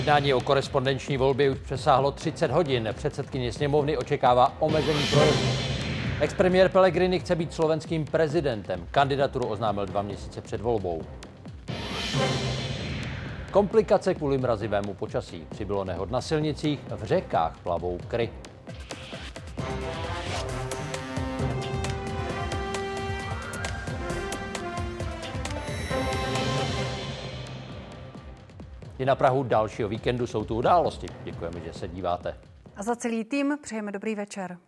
Jednání o korespondenční volbě už přesáhlo 30 hodin. Předsedkyně sněmovny očekává omezení projevu. Expremiér Pellegrini chce být slovenským prezidentem. Kandidaturu oznámil dva měsíce před volbou. Komplikace kvůli mrazivému počasí. Přibylo nehod na silnicích, v řekách plavou kry. I na Prahu dalšího víkendu jsou tu události. Děkujeme, že se díváte. A za celý tým přejeme dobrý večer.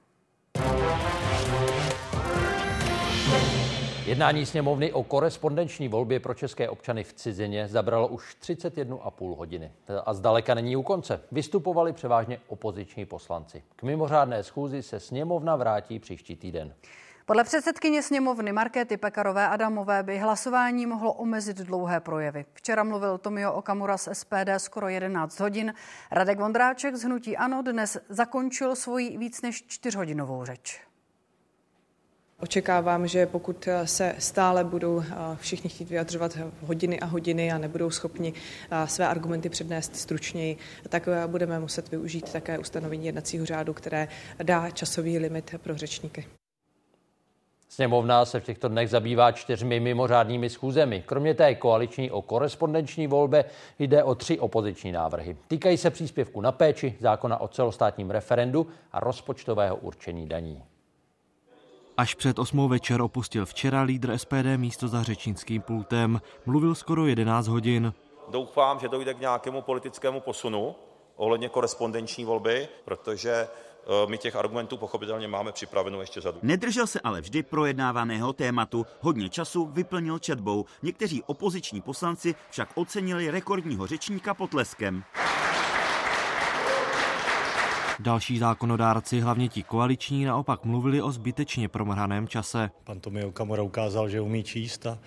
Jednání sněmovny o korespondenční volbě pro české občany v cizině zabralo už 31,5 hodiny. A zdaleka není u konce. Vystupovali převážně opoziční poslanci. K mimořádné schůzi se sněmovna vrátí příští týden. Podle předsedkyně sněmovny Markéty Pekarové Adamové by hlasování mohlo omezit dlouhé projevy. Včera mluvil Tomio Okamura z SPD skoro 11 hodin. Radek Vondráček z Hnutí Ano dnes zakončil svoji víc než čtyřhodinovou řeč. Očekávám, že pokud se stále budou všichni chtít vyjadřovat hodiny a hodiny a nebudou schopni své argumenty přednést stručněji, tak budeme muset využít také ustanovení jednacího řádu, které dá časový limit pro řečníky. Sněmovna se v těchto dnech zabývá čtyřmi mimořádnými schůzemi. Kromě té koaliční o korespondenční volbě jde o tři opoziční návrhy. Týkají se příspěvku na péči, zákona o celostátním referendu a rozpočtového určení daní. Až před osmou večer opustil včera lídr SPD místo za řečnickým pultem. Mluvil skoro 11 hodin. Doufám, že dojde k nějakému politickému posunu ohledně korespondenční volby, protože my těch argumentů pochopitelně máme připravenou ještě řadu. Nedržel se ale vždy projednávaného tématu. Hodně času vyplnil četbou. Někteří opoziční poslanci však ocenili rekordního řečníka potleskem. Další zákonodárci, hlavně ti koaliční, naopak mluvili o zbytečně promrhaném čase. Pan Tomio Kamora ukázal, že umí číst a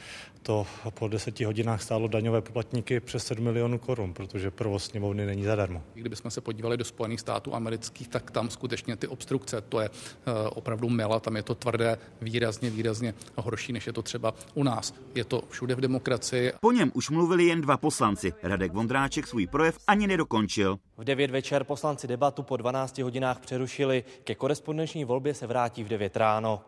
to po deseti hodinách stálo daňové poplatníky přes 7 milionů korun, protože provoz sněmovny není zadarmo. Kdybychom se podívali do Spojených států amerických, tak tam skutečně ty obstrukce, to je uh, opravdu mela, tam je to tvrdé, výrazně, výrazně horší, než je to třeba u nás. Je to všude v demokracii. Po něm už mluvili jen dva poslanci. Radek Vondráček svůj projev ani nedokončil. V 9 večer poslanci debatu po 12 hodinách přerušili. Ke korespondenční volbě se vrátí v 9 ráno.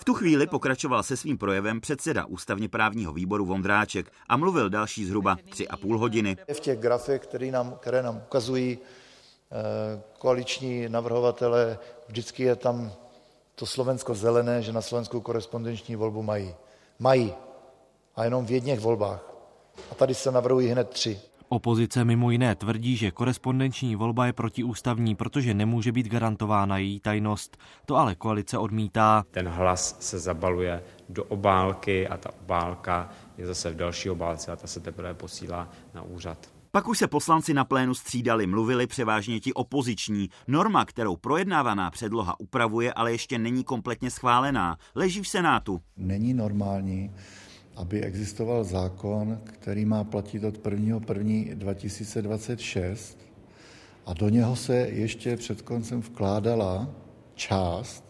V tu chvíli pokračoval se svým projevem předseda ústavně právního výboru Vondráček a mluvil další zhruba tři a půl hodiny. V těch grafech, které nám, které nám ukazují eh, koaliční navrhovatele, vždycky je tam to Slovensko zelené, že na Slovenskou korespondenční volbu mají. Mají. A jenom v jedných volbách. A tady se navrhují hned tři. Opozice mimo jiné tvrdí, že korespondenční volba je protiústavní, protože nemůže být garantována její tajnost. To ale koalice odmítá. Ten hlas se zabaluje do obálky a ta obálka je zase v další obálce a ta se teprve posílá na úřad. Pak už se poslanci na plénu střídali, mluvili převážně ti opoziční. Norma, kterou projednávaná předloha upravuje, ale ještě není kompletně schválená. Leží v Senátu. Není normální, aby existoval zákon, který má platit od 1. 1. 2026 a do něho se ještě před koncem vkládala část,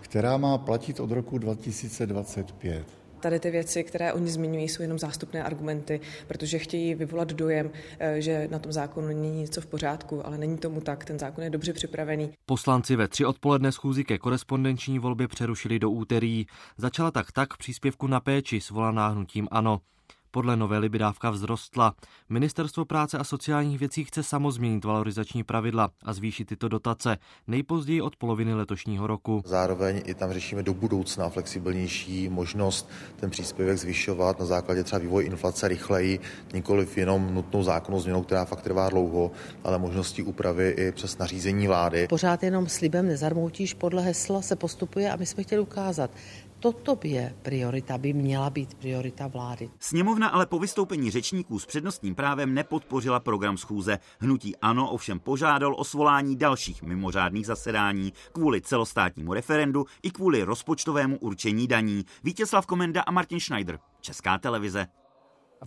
která má platit od roku 2025. Tady ty věci, které oni zmiňují, jsou jenom zástupné argumenty, protože chtějí vyvolat dojem, eh, že na tom zákonu není něco v pořádku, ale není tomu tak. Ten zákon je dobře připravený. Poslanci ve tři odpoledne schůzi ke korespondenční volbě přerušili do úterý. Začala tak tak příspěvku na péči svolaná hnutím ANO. Podle novely by dávka vzrostla. Ministerstvo práce a sociálních věcí chce samo změnit valorizační pravidla a zvýšit tyto dotace nejpozději od poloviny letošního roku. Zároveň i tam řešíme do budoucna flexibilnější možnost ten příspěvek zvyšovat na základě třeba vývoje inflace rychleji, nikoliv jenom nutnou zákonnou změnou, která fakt trvá dlouho, ale možností úpravy i přes nařízení vlády. Pořád jenom slibem nezarmoutíš, podle hesla se postupuje a my jsme chtěli ukázat, Toto je priorita, by měla být priorita vlády. Sněmovna ale po vystoupení řečníků s přednostním právem nepodpořila program schůze. Hnutí ANO ovšem požádal o svolání dalších mimořádných zasedání kvůli celostátnímu referendu i kvůli rozpočtovému určení daní. Vítězslav Komenda a Martin Schneider, Česká televize.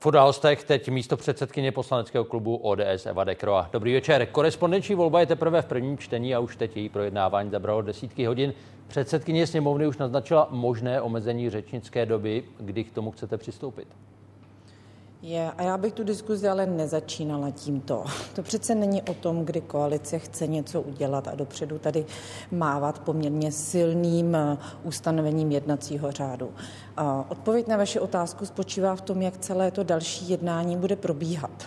V událostech teď místo předsedkyně poslaneckého klubu ODS Eva Dekroa. Dobrý večer. Korespondenční volba je teprve v prvním čtení a už teď její projednávání zabralo desítky hodin. Předsedkyně sněmovny už naznačila možné omezení řečnické doby. Kdy k tomu chcete přistoupit? Je, a já bych tu diskuzi ale nezačínala tímto. To přece není o tom, kdy koalice chce něco udělat a dopředu tady mávat poměrně silným eh, ustanovením jednacího řádu. Odpověď na vaši otázku spočívá v tom, jak celé to další jednání bude probíhat.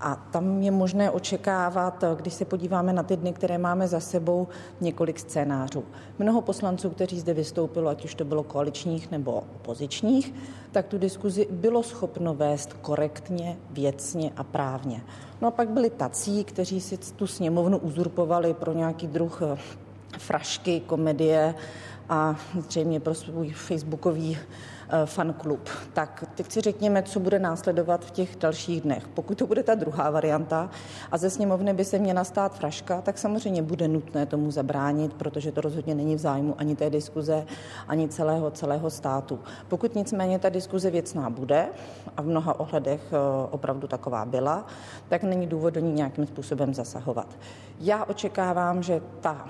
A tam je možné očekávat, když se podíváme na ty dny, které máme za sebou, několik scénářů. Mnoho poslanců, kteří zde vystoupilo, ať už to bylo koaličních nebo opozičních, tak tu diskuzi bylo schopno vést korektně, věcně a právně. No a pak byli tací, kteří si tu sněmovnu uzurpovali pro nějaký druh eh, frašky, komedie a zřejmě pro svůj facebookový fanklub. Tak teď si řekněme, co bude následovat v těch dalších dnech. Pokud to bude ta druhá varianta a ze sněmovny by se měla stát fraška, tak samozřejmě bude nutné tomu zabránit, protože to rozhodně není v zájmu ani té diskuze, ani celého, celého státu. Pokud nicméně ta diskuze věcná bude, a v mnoha ohledech eh, opravdu taková byla, tak není důvod do ní nějakým způsobem zasahovat. Já očekávám, že ta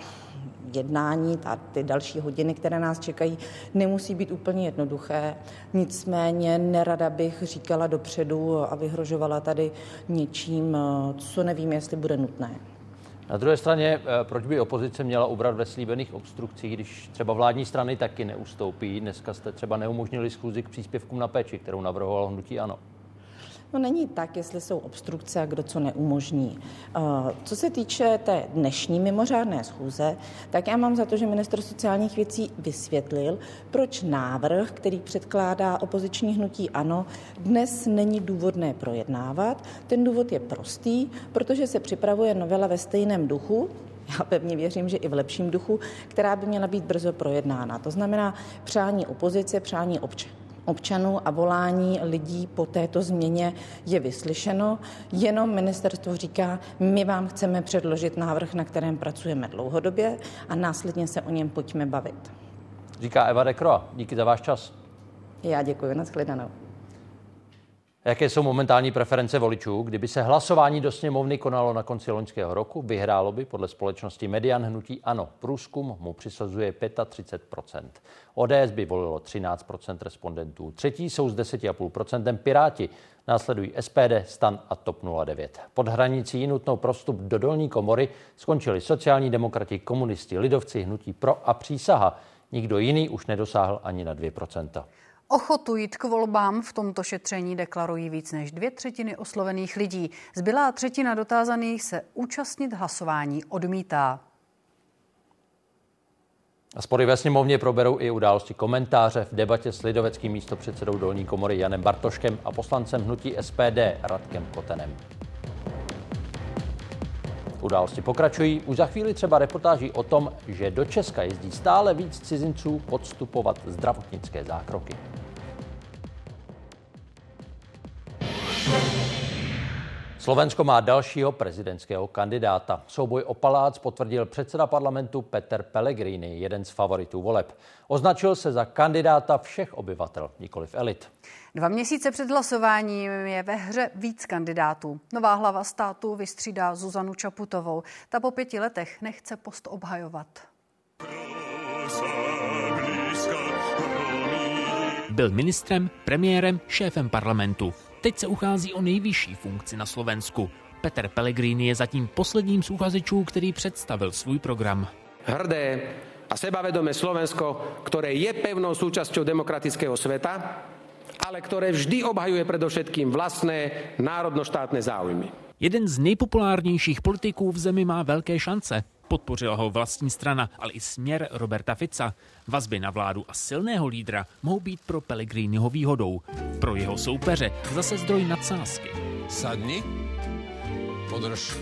jednání, a ty další hodiny, které nás čekají, nemusí být úplně jednoduché. Nicméně nerada bych říkala dopředu a vyhrožovala tady něčím, co nevím, jestli bude nutné. Na druhé straně, eh, proč by opozice měla ubrat ve slíbených obstrukcích, když třeba vládní strany taky neustoupí? Dneska jste třeba neumožnili schůzi k příspěvkům na péči, kterou navrhoval hnutí ANO. No není tak, jestli jsou obstrukce a kdo co neumožní. Eh, co se týče té dnešní mimořádné schůze, tak já mám za to, že minister sociálních věcí vysvětlil, proč návrh, který předkládá opoziční hnutí ANO, dnes není důvodné projednávat. Ten důvod je prostý, protože se připravuje novela ve stejném duchu, já pevně věřím, že i v lepším duchu, která by měla být brzo projednána. To znamená přání opozice, přání občanů občanů a volání lidí po této změně je vyslyšeno. Jenom ministerstvo říká, my vám chceme předložit návrh, na kterém pracujeme dlouhodobě a následně se o něm pojďme bavit. Říká Eva Dekroa. Díky za váš čas. Já děkuji, nashledanou. Jaké jsou momentální preference voličů? Kdyby se hlasování do sněmovny konalo na konci loňského roku, vyhrálo by podle společnosti Median hnutí ANO. Průzkum mu přisazuje 35% ODS by volilo 13% respondentů. Třetí jsou s 10,5% Piráti. Následují SPD, STAN a TOP 09. Pod hranicí nutnou prostup do dolní komory skončili sociální demokrati, komunisti, lidovci, hnutí pro a přísaha. Nikdo jiný už nedosáhl ani na 2 Ochotu jít k volbám v tomto šetření deklarují víc než dvě třetiny oslovených lidí. Zbylá třetina dotázaných se účastnit hlasování odmítá. A spory ve sněmovně proberou i události komentáře v debatě s lidoveckým místopředsedou dolní komory Janem Bartoškem a poslancem hnutí SPD Radkem Kotenem. Události pokračují. Už za chvíli třeba reportáží o tom, že do Česka jezdí stále víc cizinců podstupovat zdravotnické zákroky. Slovensko má dalšího prezidentského kandidáta. Souboj o palác potvrdil předseda parlamentu Peter Pellegrini, jeden z favoritů voleb. Označil se za kandidáta všech obyvatel, nikoliv elit. Dva měsíce před hlasováním je ve hře víc kandidátů. Nová hlava státu vystřídá Zuzanu Čaputovou. Ta po pěti letech nechce post obhajovat. Byl ministrem, premiérem, šéfem parlamentu. Teď se uchází o nejvyšší funkci na Slovensku. Peter Pellegrini je zatím posledním z uchazečů, který představil svůj program. Hrdé a sebavedomé Slovensko, které je pevnou súčasťou demokratického světa, ale které vždy obhajuje především vlastné národnoštátné záujmy. Jeden z nejpopulárnějších politiků v zemi má velké šance. Podpořila ho vlastní strana, ale i směr Roberta Fica. Vazby na vládu a silného lídra mohou být pro Pellegriniho výhodou. Pro jeho soupeře zase zdroj nadsázky. Sadni, podrž.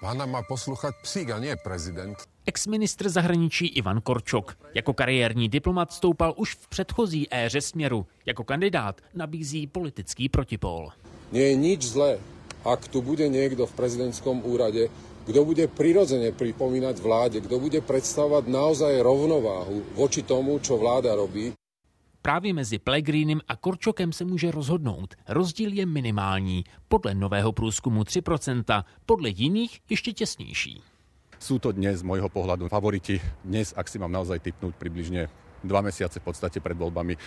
Pána má poslouchat psík a nie prezident. Ex-ministr zahraničí Ivan Korčok jako kariérní diplomat stoupal už v předchozí éře směru. Jako kandidát nabízí politický protipol. Nie je nič zlé, ak tu bude někdo v prezidentskom úrade, kto bude prirodzene pripomínať vláde, kto bude predstavovať naozaj rovnováhu voči tomu, čo vláda robí. Právě mezi Pellegrinem a Korčokem se může rozhodnout. Rozdíl je minimální. Podle nového průzkumu 3%, podle jiných ještě těsnější. Sú to dnes z môjho pohľadu favoriti. Dnes, ak si mám naozaj typnúť približne dva mesiace v podstate pred voľbami,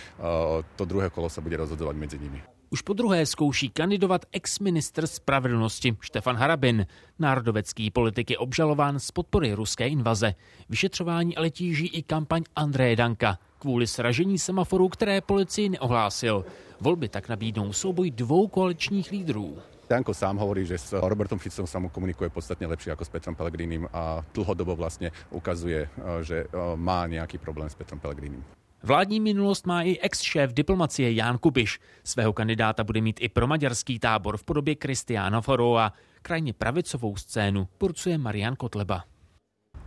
to druhé kolo sa bude rozhodovať medzi nimi. Už po druhé zkouší kandidovat ex-ministr spravedlnosti Štefan Harabin. Národovecký politik je obžalován z podpory ruské invaze. Vyšetřování ale tíží i kampaň Andreje Danka kvůli sražení semaforů, které policii neohlásil. Volby tak nabídnou souboj dvou koaličních lídrů. Danko sám hovorí, že s Robertom Ficom sa mu komunikuje podstatne lepšie ako s Petrom Pellegrinim a dlhodobo vlastne ukazuje, že má nejaký problém s Petrom Pellegrinim. Vládní minulost má i ex-šéf diplomacie Ján Kubiš. Svého kandidáta bude mít i pro maďarský tábor v podobě Kristiána Forova. Krajně pravicovou scénu porcuje Marian Kotleba.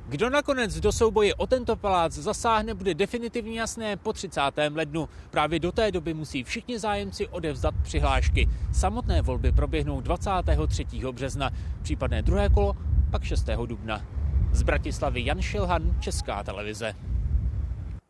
Kdo nakonec do souboje o tento palác zasáhne, bude definitivně jasné po 30. lednu. Právě do té doby musí všichni zájemci odevzdat přihlášky. Samotné volby proběhnou 23. března, případné druhé kolo pak 6. dubna. Z Bratislavy Jan Šilhan, Česká televize.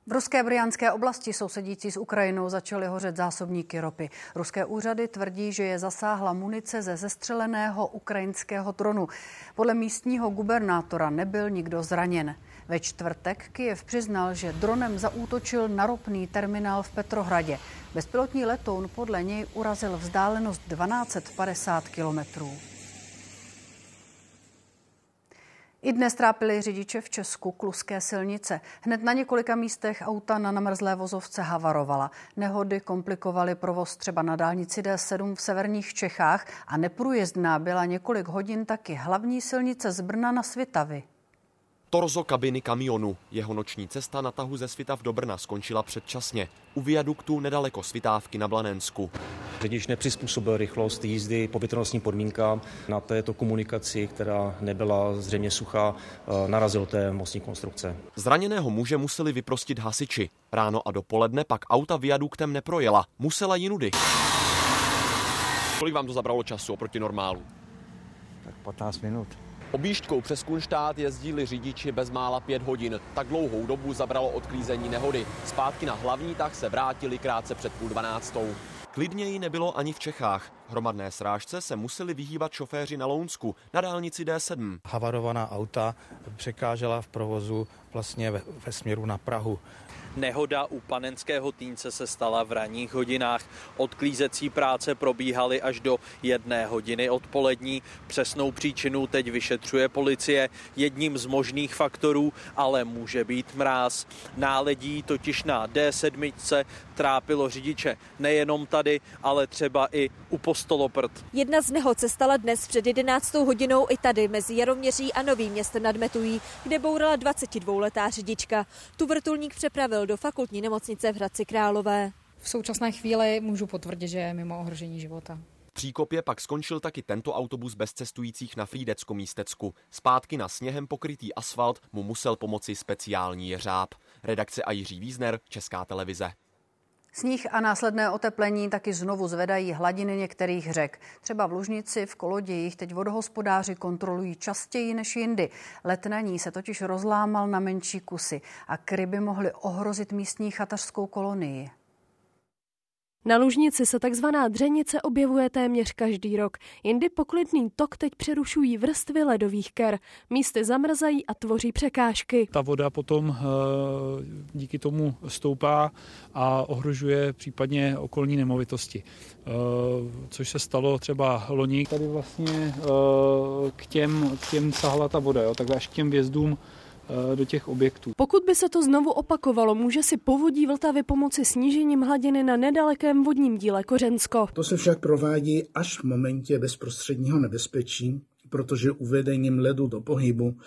V ruské Brianské oblasti sousedící s Ukrajinou začaly hořet zásobníky ropy. Ruské úřady tvrdí, že je zasáhla munice ze zestřeleného ukrajinského dronu. Podle místního gubernátora nebyl nikdo zraněn. Ve čtvrtek Kyjev přiznal, že dronem zaútočil na ropný terminál v Petrohradě. Bezpilotní letoun podle něj urazil vzdálenost 1250 kilometrů. I dnes trápili řidiče v Česku kluské silnice. Hned na několika místech auta na namrzlé vozovce havarovala. Nehody komplikovaly provoz třeba na dálnici D7 v severních Čechách a neprůjezdná byla několik hodin taky hlavní silnice z Brna na Svitavy. Torzo kabiny kamionu. Jeho noční cesta na tahu ze Svitav do Brna skončila předčasně. U viaduktu nedaleko Svitávky na Blanensku. Řidič nepřizpůsobil rychlost jízdy po větrnostním podmínkám. Na této komunikaci, která nebyla zřejmě suchá, eh, narazil té mostní konstrukce. Zraněného muže museli vyprostit hasiči. Ráno a dopoledne pak auta viaduktem neprojela. Musela jinudy. Kolik vám to zabralo času oproti normálu? Tak 15 minut. Objížďkou přes Kunštát jezdili řidiči bezmála pět hodin. Tak dlouhou dobu zabralo odklízení nehody. Zpátky na hlavní tah se vrátili krátce před půl dvanáctou. Klidněji nebylo ani v Čechách. Hromadné srážce se museli vyhýbat šoféři na Lounsku, na dálnici D7. Havarovaná auta překážela v provozu vlastně ve, ve směru na Prahu. Nehoda u panenského týnce se stala v ranních hodinách. Odklízecí práce probíhaly až do jedné hodiny odpolední. Přesnou příčinu teď vyšetřuje policie. Jedním z možných faktorů ale může být mráz. Náledí totiž na D7 trápilo řidiče nejenom tady, ale třeba i u Postoloprt. Jedna z nehod se stala dnes před 11 hodinou i tady mezi Jaroměří a Novým městem nad Metují, kde bourala 22-letá řidička. Tu vrtulník přepravil do fakultní nemocnice v Hradci Králové. V současné chvíli můžu potvrdit, že je mimo ohrožení života. V Příkopě pak skončil taky tento autobus bez cestujících na Frýdecko-místecku. Zpátky na sněhem pokrytý asfalt mu musel pomoci speciální jeřáb. Redakce a Jiří Vízner, Česká televize. Sníh a následné oteplení taky znovu zvedají hladiny některých řek. Třeba v Lužnici, v Kolodějích teď vodohospodáři kontrolují častěji než jindy. Let na ní se totiž rozlámal na menší kusy a kryby mohly ohrozit místní chatařskou kolonii. Na Lužnici se takzvaná dřenice objevuje téměř každý rok. Jindy poklidný tok teď přerušují vrstvy ledových ker. Místy zamrzají a tvoří překážky. Ta voda potom díky tomu stoupá a ohrožuje případně okolní nemovitosti. Což se stalo třeba loni. Tady vlastně k těm, k těm sahla ta voda, jo, tak až k těm vězdům do těch objektů. Pokud by se to znovu opakovalo, může si povodí Vltavy pomoci snížením hladiny na nedalekém vodním díle Kořensko. To se však provádí až v momentě bezprostředního nebezpečí, protože uvedením ledu do pohybu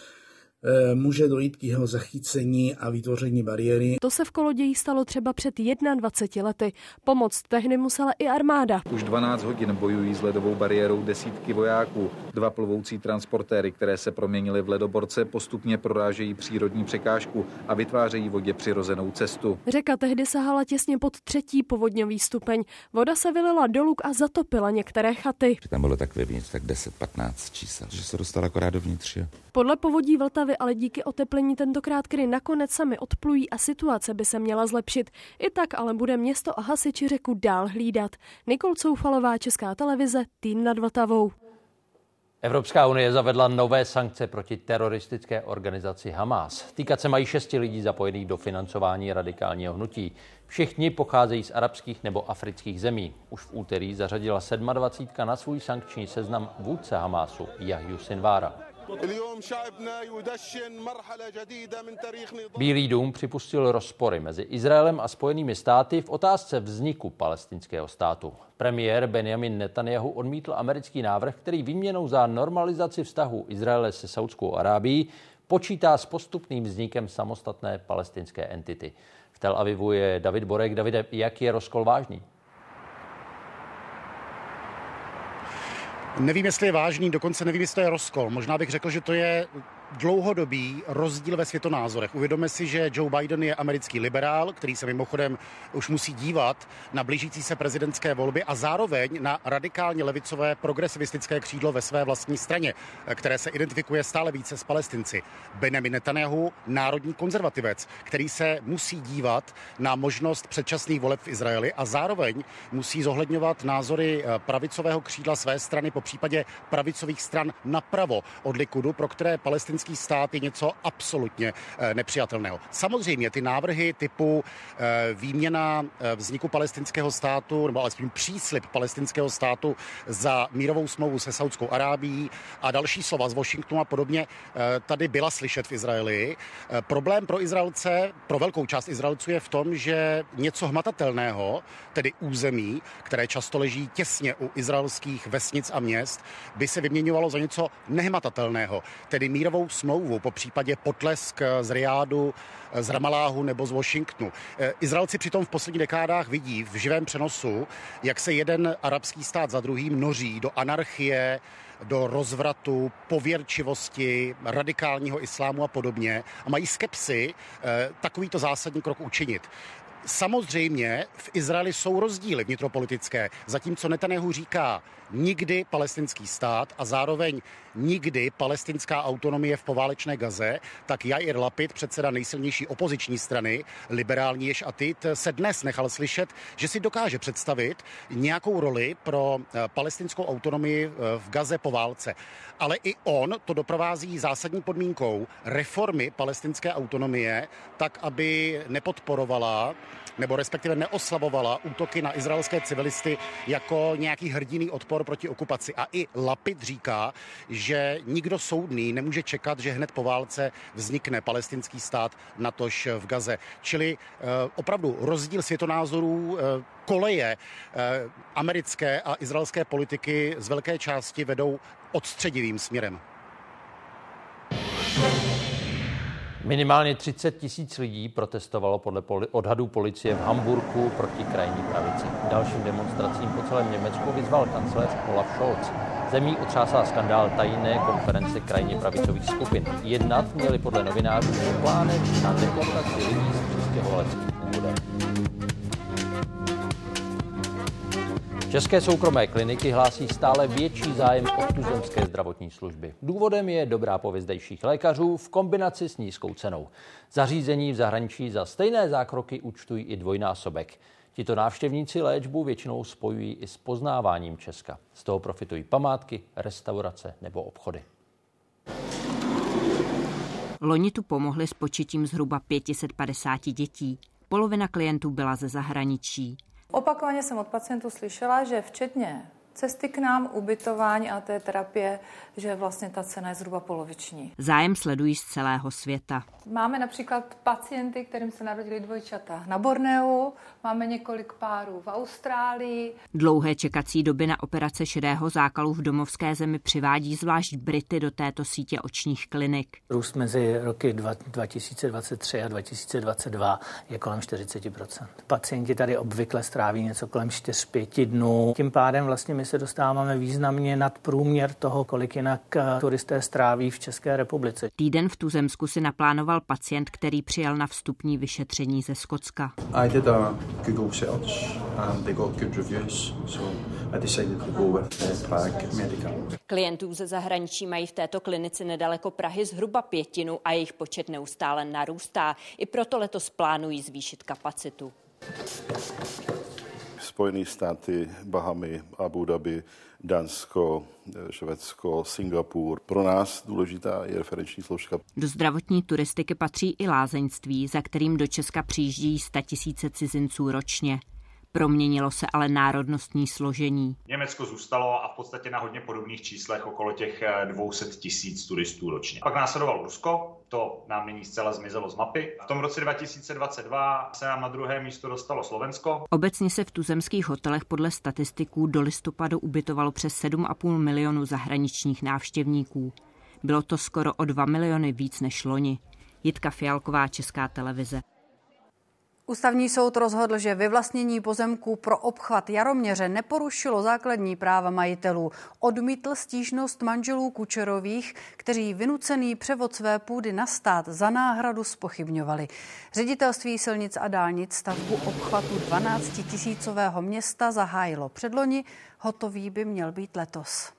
může dojít k jeho zachycení a vytvoření bariéry. To se v Koloději stalo třeba před 21 lety. Pomoc tehdy musela i armáda. Už 12 hodin bojují s ledovou bariérou desítky vojáků. Dva plovoucí transportéry, které se proměnily v ledoborce, postupně prorážejí přírodní překážku a vytvářejí vodě přirozenou cestu. Řeka tehdy sahala těsně pod třetí povodňový stupeň. Voda se vylila dolů a zatopila některé chaty. Tam bylo tak vevnitř tak 10-15 čísel, že se dostala akorát dovnitř. Podle povodí Vltavy ale díky oteplení tentokrát kry nakonec sami odplují a situace by se měla zlepšit. I tak ale bude město a hasiči řeku dál hlídat. Nikol Coufalová, Česká televize, tým nad Vltavou. Evropská unie zavedla nové sankce proti teroristické organizaci Hamas. Týkat se mají šesti lidí zapojených do financování radikálního hnutí. Všichni pocházejí z arabských nebo afrických zemí. Už v úterý zařadila 27. na svůj sankční seznam vůdce Hamásu Jahju Sinvára. Bílý dům připustil rozpory mezi Izraelem a Spojenými státy v otázce vzniku palestinského státu. Premiér Benjamin Netanyahu odmítl americký návrh, který výměnou za normalizaci vztahu Izraele se Saudskou Arábií počítá s postupným vznikem samostatné palestinské entity. V Tel Avivu je David Borek. Davide, jak je rozkol vážný? Nevím, jestli je vážný, dokonce nevím, jestli to je rozkol. Možná bych řekl, že to je dlouhodobý rozdíl ve světonázorech. Uvědomme si, že Joe Biden je americký liberál, který se mimochodem už musí dívat na blížící se prezidentské volby a zároveň na radikálně levicové progresivistické křídlo ve své vlastní straně, které se identifikuje stále více s palestinci. Benjamin Netanyahu, národní konzervativec, který se musí dívat na možnost předčasných voleb v Izraeli a zároveň musí zohledňovat názory eh, pravicového křídla své strany, po případě pravicových stran napravo od Likudu, pro které palestinci palestinský stát je něco absolutně eh, nepřijatelného. Samozřejmě ty návrhy typu eh, výměna eh, vzniku palestinského státu, nebo alespoň příslip palestinského státu za mírovou smlouvu se Saudskou Arábí a další slova z Washingtonu a podobně tady byla slyšet v Izraeli. Problém pro Izraelce, pro velkou část Izraelců je v tom, že něco hmatatelného, tedy území, které často leží těsně u izraelských vesnic a měst, by se vyměňovalo za něco nehmatatelného, tedy mírovou smlouvu, po případě potlesk z Riádu, z Ramaláhu nebo z Washingtonu. Eh, Izraelci přitom v posledních dekádách vidí v živém přenosu, jak se jeden arabský stát za druhým noří do anarchie, do rozvratu, pověrčivosti, radikálního islámu a podobně a mají skepsy eh, takovýto zásadní krok učinit. Samozřejmě v Izraeli jsou rozdíly vnitropolitické. Zatímco Netanyahu říká nikdy palestinský stát a zároveň nikdy palestinská autonomie v poválečné Gaze, tak Jair Lapid, předseda nejsilnější opoziční strany, liberální Ješ Atit, se dnes nechal slyšet, že si dokáže představit nějakou roli pro eh, palestinskou autonomii eh, v Gaze po válce. Ale i on to doprovází zásadní podmínkou reformy palestinské autonomie, tak aby nepodporovala nebo respektive neoslavovala útoky na izraelské civilisty jako nějaký hrdiný odpor proti okupaci. A i Lapid říká, že nikdo soudný nemůže čekat, že hned po válce vznikne palestinský stát, natož v Gaze. Čili eh, opravdu rozdíl světonázorů eh, koleje eh, americké a izraelské politiky z velké části vedou odstředivým směrem. Minimálně 30 tisíc lidí protestovalo podle odhadů policie v Hamburgu proti krajní pravici. Dalším demonstracím po celém Německu vyzval kancléř Olaf Scholz. Zemí otřásá skandál tajné konference krajně pravicových skupin. Jednat měli podle novinářů o plánech na deportaci lidí s přistěhovaleckým původem. České soukromé kliniky hlásí stále větší zájem o tuzemské zdravotní služby. Důvodem je dobrá pověst zdejších lékařů v kombinaci s nízkou cenou. Zařízení v zahraničí za stejné zákroky účtují i dvojnásobek. Tito návštěvníci léčbu většinou spojují i s poznáváním Česka. Z toho profitují památky, restaurace nebo obchody. Loni tu pomohli s početím zhruba 550 dětí. Polovina klientů byla ze zahraničí. Opakovaně jsem od pacientů slyšela, že včetně cesty k nám, ubytování a té terapie, že vlastně ta cena je zhruba poloviční. Zájem sledují z celého světa. Máme například pacienty, kterým se narodili dvojčata na Borneu, máme několik párů v Austrálii. Dlouhé čekací doby na operace šedého zákalu v domovské zemi přivádí zvlášť Brity do této sítě očních klinik. Růst mezi roky 2023 a 2022 je kolem 40% Pacienti tady obvykle stráví něco kolem 4-5 dnů. Tím pádem vlastně my se dostáváme významně nad průměr toho, kolik jinak eh, turisté stráví v České republice. Týden v Tuzemsku si naplánoval pacient, který přijel na vstupní vyšetření ze Skotska. I did a Google search and they got good reviews, so I decided to go with Prague Medical. Klientů ze zahraničí mají v této klinice nedaleko Prahy zhruba pětinu a jejich počet neustále narůstá. I proto letos plánují zvýšit kapacitu Spojené státy, Bahamy, Abu Dhabi, Dánsko, Švédsko, Singapur. Pro nás důležitá je referenční složka. Do zdravotní turistiky patří i lázeňství, za kterým do Česka přijíždí tisíce cizinců ročně. Proměnilo se ale národnostní složení. Německo zůstalo a v podstatě na hodně podobných číslech okolo těch 200 eh, tisíc turistů ročně. Pak následovalo Rusko, to nám nyní zcela zmizelo z mapy. V tom roce 2022 se nám na druhé místo dostalo Slovensko. Obecně se v tuzemských hotelech podle statistiků do listopadu ubytovalo přes 7,5 milionu zahraničních návštěvníků. Bylo to skoro o 2 miliony víc než loni. Jitka Fialková, Česká televize. Ústavní soud rozhodl, že vyvlastnění pozemků pro obchvat Jaroměře neporušilo základní práva majitelů. Odmítl stížnost manželů Kučerových, kteří vynucený převod své půdy na stát za náhradu spochybňovali. Ředitelství silnic a dálnic stavbu obchvatu 12 tisícového města zahájilo předloni, hotový by měl být letos.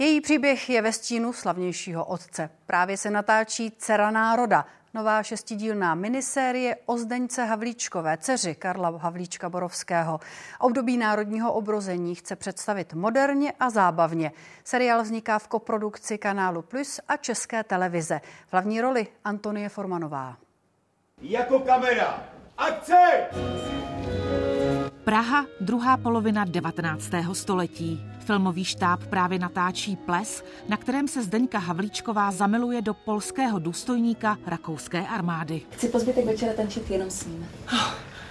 Její příběh je ve stínu slavnějšího otce. Právě se natáčí Dcera národa, nová šestidílná minisérie o Zdeňce Havlíčkové, dceři Karla Havlíčka Borovského. Období národního obrození chce představit moderně a zábavně. Seriál vzniká v koprodukci kanálu Plus a České televize. V hlavní roli Antonie Formanová. Jako kamera. Akce! Praha, druhá polovina 19. století. Filmový štáb právě natáčí ples, na kterém se Zdeňka Havlíčková zamiluje do polského důstojníka rakouské armády. Chci po zbytek večera tančit jenom s ním.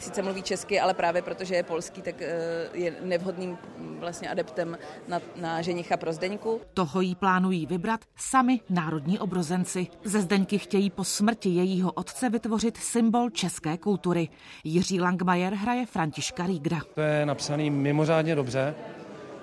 Sice mluví česky, ale právě protože je polský, tak eh, je nevhodným vlastně adeptem na, na ženicha pro Zdeňku. Toho jí plánují vybrat sami národní obrozenci. Ze Zdeňky chtějí po smrti jejího otce vytvořit symbol české kultury. Jiří Langmajer hraje Františka Rígra. To je napsaný mimořádně dobře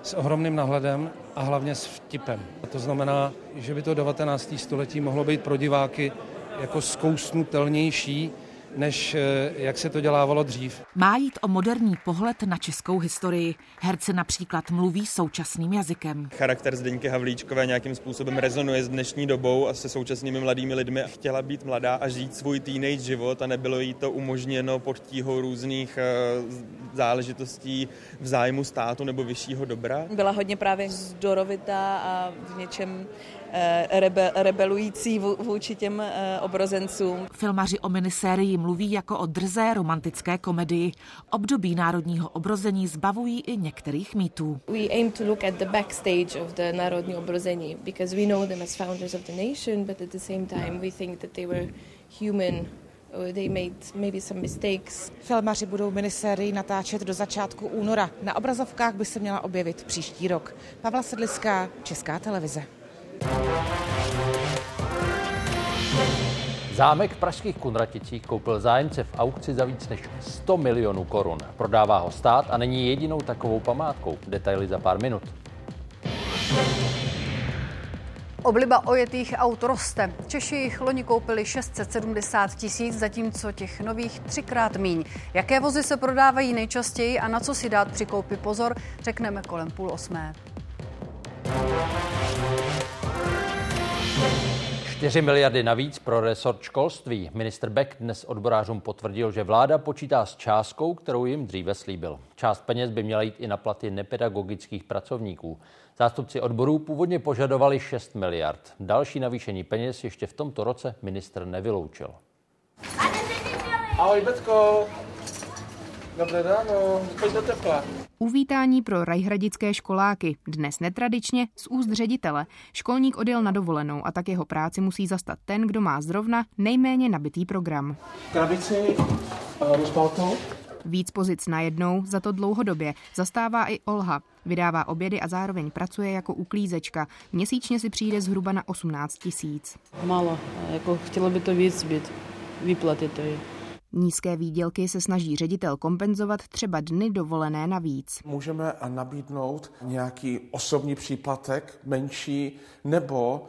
s ohromným nahledem a hlavně s vtipem. A to znamená, že by to 19. století mohlo být pro diváky jako zkousnutelnější, než eh, jak se to dělávalo dřív. Má jít o moderní pohled na českou historii. Herce například mluví současným jazykem. Charakter Zdeňky Havlíčkové nějakým způsobem rezonuje s dnešní dobou a se současnými mladými lidmi. Chtěla být mladá a žít svůj teenage život a nebylo jí to umožněno pod tíhou různých eh, záležitostí v zájmu státu nebo vyššího dobra. Byla hodně právě zdorovitá a v něčem rebe, rebelující vůči těm eh, obrozencům. Filmaři o minisérii mluví jako o drzé romantické komedii. Období národního obrození zbavují i některých mýtů. We aim to look at the backstage of the národní obrození because we know them as founders of the nation, but at the same time we think that they were human They made maybe some mistakes. Filmaři budou minisérii natáčet do začátku února. Na obrazovkách by se měla objevit příští rok. Pavla Sedliská, Česká televize. Zámek v pražských Kunraticích koupil zájemce v aukci za víc než 100 milionů korun. Prodává ho stát a není jedinou takovou památkou. Detaily za pár minut. Obliba ojetých aut roste. Češi jich loni koupili 670 tisíc, zatímco těch nových třikrát míň. Jaké vozy se prodávají nejčastěji a na co si dát při koupi pozor, řekneme kolem půl osmé. 4 miliardy navíc pro resort školství. Minister Beck dnes odborářům potvrdil, že vláda počítá s částkou, kterou jim dříve slíbil. Část peněz by měla jít i na platy nepedagogických pracovníků. Zástupci odborů původně požadovali 6 miliard. Další navýšení peněz ještě v tomto roce minister nevyloučil. Ahoj, Becko. Dobré ráno, pojď do tepla. Uvítání pro rajhradické školáky. Dnes netradičně z úst ředitele. Školník odjel na dovolenou a tak jeho práci musí zastat ten, kdo má zrovna nejméně nabitý program. Krabici, rozpálkou. Víc pozic najednou, za to dlouhodobě, zastává i Olha. Vydává obědy a zároveň pracuje jako uklízečka. Měsíčně si přijde zhruba na 18 tisíc. Málo, jako chtělo by to víc být, výplaty to je. Nízké výdělky se snaží ředitel kompenzovat třeba dny dovolené navíc. Můžeme nabídnout nějaký osobní příplatek menší nebo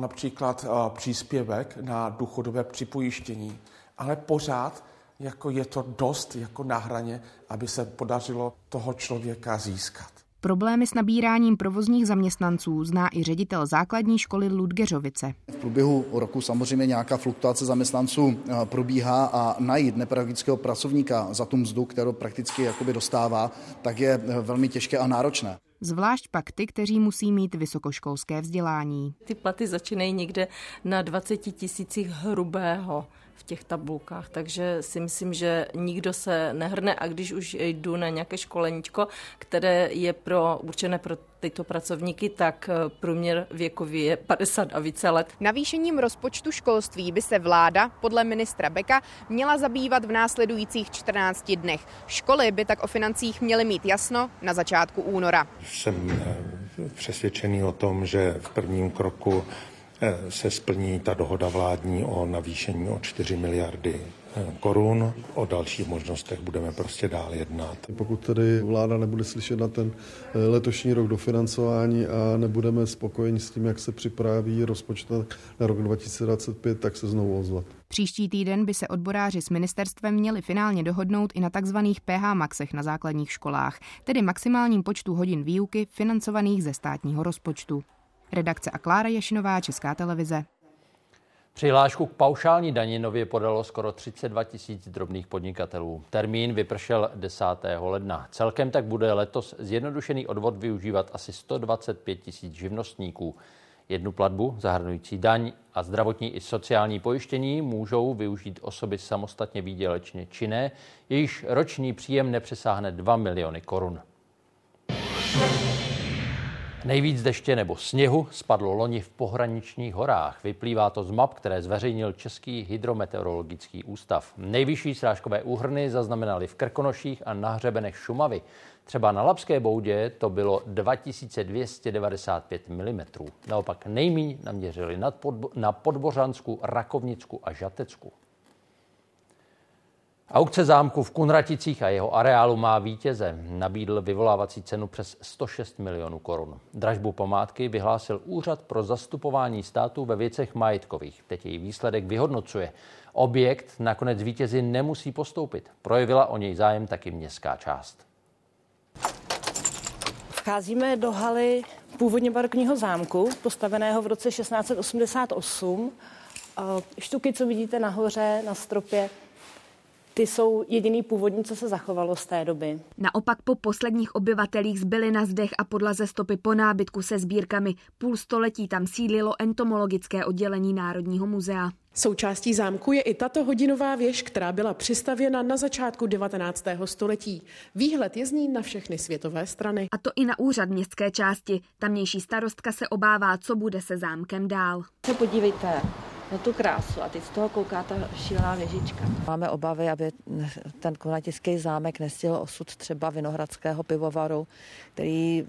například příspěvek na důchodové připojištění. Ale pořád jako je to dost jako na hraně, aby se podařilo toho člověka získat. Problémy s nabíráním provozních zaměstnanců zná i ředitel základní školy Ludgeřovice. V průběhu roku samozřejmě nějaká fluktuace zaměstnanců eh, probíhá a najít nepedagogického pracovníka za tu mzdu, kterou prakticky jakoby dostává, tak je eh, velmi těžké a náročné. Zvlášť pak ty, kteří musí mít vysokoškolské vzdělání. Ty platy začínají někde na 20 tisících hrubého v těch tabulkách, takže si myslím, že nikdo se nehrne a když už jdu na nějaké školeníčko, které je pro, určené pro tyto pracovníky, tak eh, průměr věkový je 50 a více let. Navýšením rozpočtu školství by se vláda, podle ministra Beka, měla zabývat v následujících 14 dnech. Školy by tak o financích měly mít jasno na začátku února. Jsem eh, přesvědčený o tom, že v prvním kroku se splní ta dohoda vládní o navýšení o 4 miliardy eh, korun. O dalších možnostech budeme prostě dál jednat. Pokud tedy vláda nebude slyšet na ten eh, letošní rok dofinancování a nebudeme spokojeni s tím, jak se připraví rozpočet na rok 2025, tak se znovu ozvat. Příští týden by se odboráři s ministerstvem měli finálně dohodnout i na tzv. PH maxech na základních školách, tedy maximálním počtu hodin výuky financovaných ze státního rozpočtu. Redakce a Klára Ješinová, Česká televize. Přihlášku k paušální daní nově podalo skoro 32 tisíc drobných podnikatelů. Termín vypršel 10. ledna. Celkem tak bude letos zjednodušený odvod využívat asi 125 tisíc živnostníků. Jednu platbu, zahrnující daň a zdravotní i sociální pojištění, můžou využít osoby samostatně výdělečně činné, jejichž roční příjem nepřesáhne 2 miliony korun. Nejvíc deště nebo sněhu spadlo loni v pohraničních horách. Vyplývá to z map, které zveřejnil Český hydrometeorologický ústav. Nejvyšší srážkové úhrny zaznamenali v Krkonoších a na hřebenech Šumavy. Třeba na Lapské boudě to bylo 2295 mm. Naopak nejmíň naměřili na Podbořansku, Rakovnicku a Žatecku. Aukce zámku v Kunraticích a jeho areálu má vítěze. Nabídl vyvolávací cenu přes 106 milionů korun. Dražbu památky vyhlásil Úřad pro zastupování státu ve věcech majetkových. Teď její výsledek vyhodnocuje. Objekt nakonec vítězi nemusí postoupit. Projevila o něj zájem taky městská část. Vcházíme do haly původně barokního zámku, postaveného v roce 1688. Štuky, co vidíte nahoře na stropě, ty jsou jediný původní, co se zachovalo z té doby. Naopak po posledních obyvatelích zbyly na zdech a podlaze stopy po nábytku se sbírkami. Půl století tam sídlilo entomologické oddělení Národního muzea. Součástí zámku je i tato hodinová věž, která byla přistavěna na začátku 19. století. Výhled je z ní na všechny světové strany. A to i na úřad městské části. Tamnější starostka se obává, co bude se zámkem dál. Se podívejte, na tu krásu a teď z toho kouká ta šílená věžička. Máme obavy, aby ten konatický zámek nestihl osud třeba Vinohradského pivovaru, který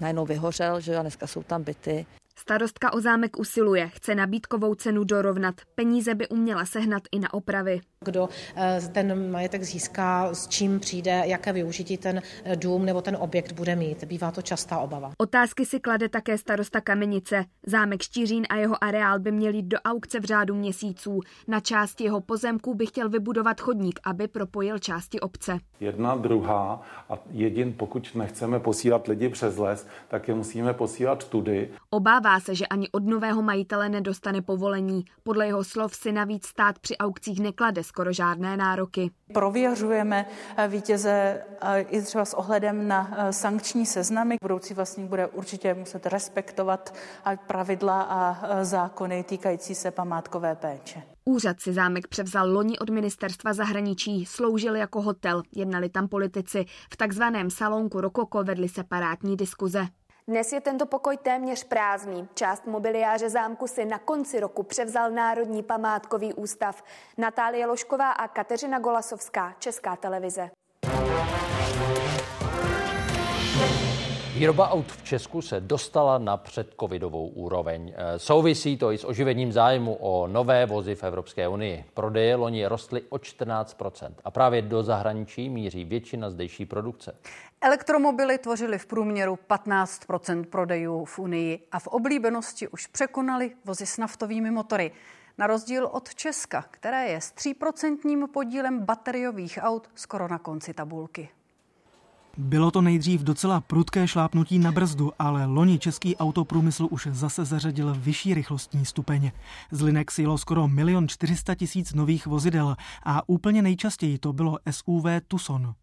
najednou vyhořel, že a dneska jsou tam byty. Starostka o zámek usiluje, chce nabídkovou cenu dorovnat. Peníze by uměla sehnat i na opravy. Kdo eh, ten majetek získá, s čím přijde, jaké využití ten eh, dům nebo ten objekt bude mít. Bývá to častá obava. Otázky si klade také starosta Kamenice. Zámek Štířín a jeho areál by měl jít do aukce v řádu měsíců. Na části jeho pozemků by chtěl vybudovat chodník, aby propojil části obce. Jedna, druhá a jedin, pokud nechceme posílat lidi přes les, tak je musíme posílat tudy. Obává se, že ani od nového majitele nedostane povolení. Podle jeho slov si navíc stát při aukcích neklade skoro žádné nároky. Prověřujeme eh, vítěze eh, i třeba s ohledem na eh, sankční seznamy. Budoucí vlastník bude určitě muset respektovat pravidla a zákony týkající se památkové péče. Úřad si zámek převzal loni od ministerstva zahraničí, sloužil jako hotel, jednali tam politici. V takzvaném salonku Rokoko vedli separátní diskuze. Dnes je tento pokoj téměř prázdný. Část mobiliáře zámku si na konci roku převzal Národní památkový ústav. Natálie Lošková a Kateřina Golasovská, Česká televize. Výroba aut v Česku se dostala na předcovidovou úroveň. E, souvisí to i s oživením zájmu o nové vozy v Evropské unii. Prodeje loni rostly o 14% a právě do zahraničí míří většina zdejší produkce. Elektromobily tvořily v průměru 15% prodejů v Unii a v oblíbenosti už překonali vozy s naftovými motory. Na rozdíl od Česka, které je s 3% podílem bateriových aut skoro na konci tabulky. Bylo to nejdřív docela prudké šlápnutí na brzdu, ale loni český autoprůmysl už zase zařadil vyšší rychlostní stupeň. Z linek jelo skoro milion 400 tisíc nových vozidel a úplně nejčastěji to bylo SUV Tucson.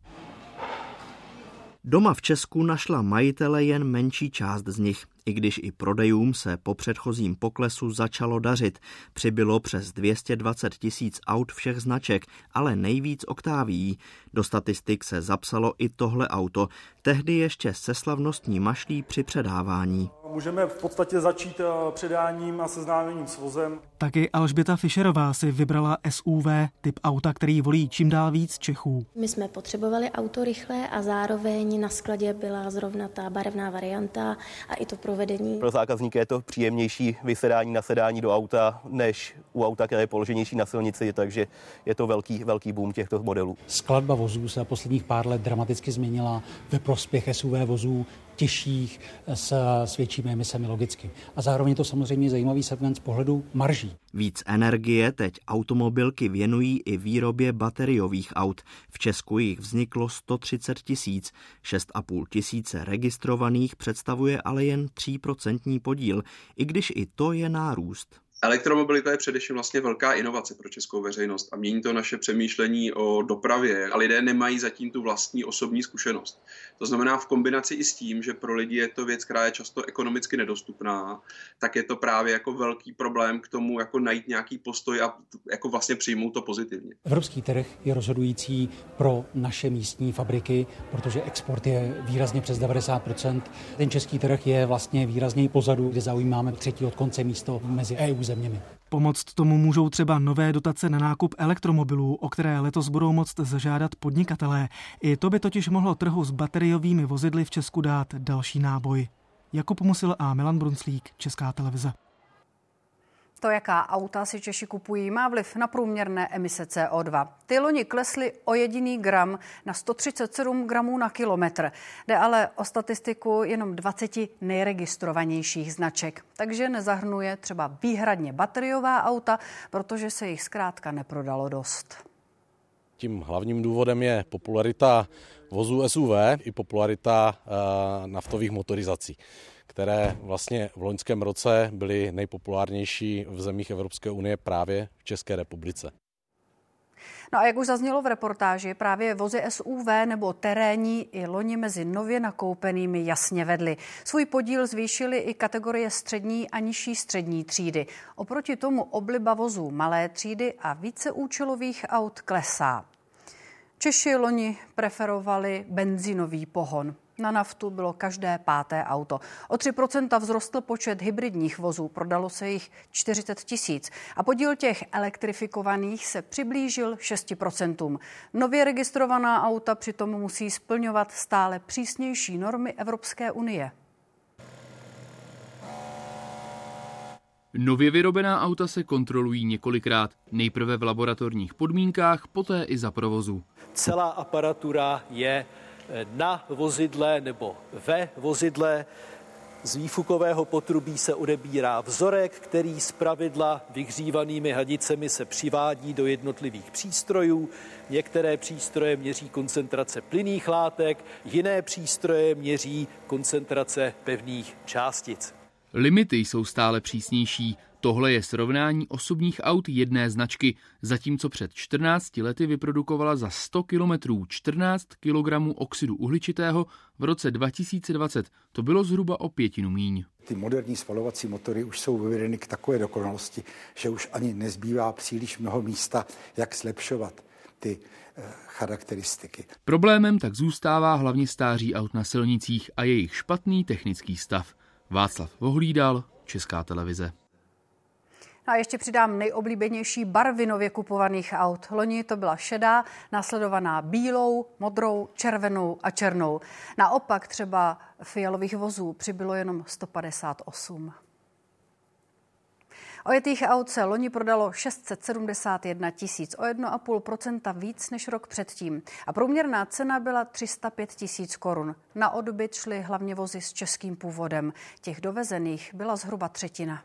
Doma v Česku našla majitele jen menší část z nich. I když i prodejům se po předchozím poklesu začalo dařit. Přibylo přes 220 tisíc aut všech značek, ale nejvíc oktáví. Do statistik se zapsalo i tohle auto, tehdy ještě se slavnostní mašlí při předávání. Můžeme v podstatě začít eh, předáním a seznámením s vozem. Taky Alžběta Fischerová si vybrala SUV, typ auta, který volí čím dál víc Čechů. My jsme potřebovali auto rychlé a zároveň na skladě byla zrovna ta barevná varianta a i to provedení. Pro zákazníky je to příjemnější vysedání na sedání do auta, než u auta, které je položenější na silnici, takže je to velký, velký boom těchto modelů. Skladba vozů se posledních pár let dramaticky změnila ve prospěch SUV vozů těžších s, s většími emisemi logicky. A zároveň to samozřejmě zajímavý segment z pohledu marží. Víc energie teď automobilky věnují i výrobě bateriových aut. V Česku jich vzniklo 130 tisíc. 6,5 tisíce registrovaných představuje ale jen 3% podíl, i když i to je nárůst. Elektromobilita je především vlastně velká inovace pro českou veřejnost a mění to naše přemýšlení o dopravě a lidé nemají zatím tu vlastní osobní zkušenost. To znamená v kombinaci i s tím, že pro lidi je to věc, která je často ekonomicky nedostupná, tak je to právě jako velký problém k tomu jako najít nějaký postoj a jako vlastně přijmout to pozitivně. Evropský trh je rozhodující pro naše místní fabriky, protože export je výrazně přes 90%. Ten český trh je vlastně výrazně pozadu, kde zaujímáme třetí od konce místo mezi EU zeměmi. Pomoct tomu můžou třeba nové dotace na nákup elektromobilů, o které letos budou moct zažádat podnikatelé. I to by totiž mohlo trhu s bateriovými vozidly v Česku dát další náboj. Jakub Musil a Milan Brunslík, Česká televize. To, jaká auta si Češi kupují, má vliv na průměrné emise CO2. Ty loni klesly o jediný gram na 137 gramů na kilometr. Jde ale o statistiku jenom 20 nejregistrovanějších značek. Takže nezahrnuje třeba výhradně bateriová auta, protože se jich zkrátka neprodalo dost. Tím hlavním důvodem je popularita vozů SUV i popularita uh, naftových motorizací které vlastně v loňském roce byly nejpopulárnější v zemích Evropské unie právě v České republice. No a jak už zaznělo v reportáži, právě vozy SUV nebo terénní i loni mezi nově nakoupenými jasně vedly. Svůj podíl zvýšily i kategorie střední a nižší střední třídy. Oproti tomu obliba vozů malé třídy a víceúčelových aut klesá. Češi loni preferovali benzínový pohon. Na naftu bylo každé páté auto. O 3% vzrostl počet hybridních vozů, prodalo se jich 40 tisíc a podíl těch elektrifikovaných se přiblížil 6%. Nově registrovaná auta přitom musí splňovat stále přísnější normy Evropské unie. Nově vyrobená auta se kontrolují několikrát, nejprve v laboratorních podmínkách, poté i za provozu. Celá aparatura je na vozidle nebo ve vozidle. Z výfukového potrubí se odebírá vzorek, který z pravidla vyhřívanými hadicemi se přivádí do jednotlivých přístrojů. Některé přístroje měří koncentrace plynných látek, jiné přístroje měří koncentrace pevných částic. Limity jsou stále přísnější. Tohle je srovnání osobních aut jedné značky, zatímco před 14 lety vyprodukovala za 100 km 14 kg oxidu uhličitého, v roce 2020 to bylo zhruba o pětinu míň. Ty moderní spalovací motory už jsou vyvedeny k takové dokonalosti, že už ani nezbývá příliš mnoho místa, jak zlepšovat ty eh, charakteristiky. Problémem tak zůstává hlavně stáří aut na silnicích a jejich špatný technický stav. Václav Vohlídal, Česká televize. A ještě přidám nejoblíbenější barvy nově kupovaných aut. Loni to byla šedá, následovaná bílou, modrou, červenou a černou. Naopak třeba fialových vozů přibylo jenom 158. Ojetých aut se loni prodalo 671 tisíc, o 1,5% víc než rok předtím. A průměrná cena byla 305 tisíc korun. Na odbyt šly hlavně vozy s českým původem. Těch dovezených byla zhruba třetina.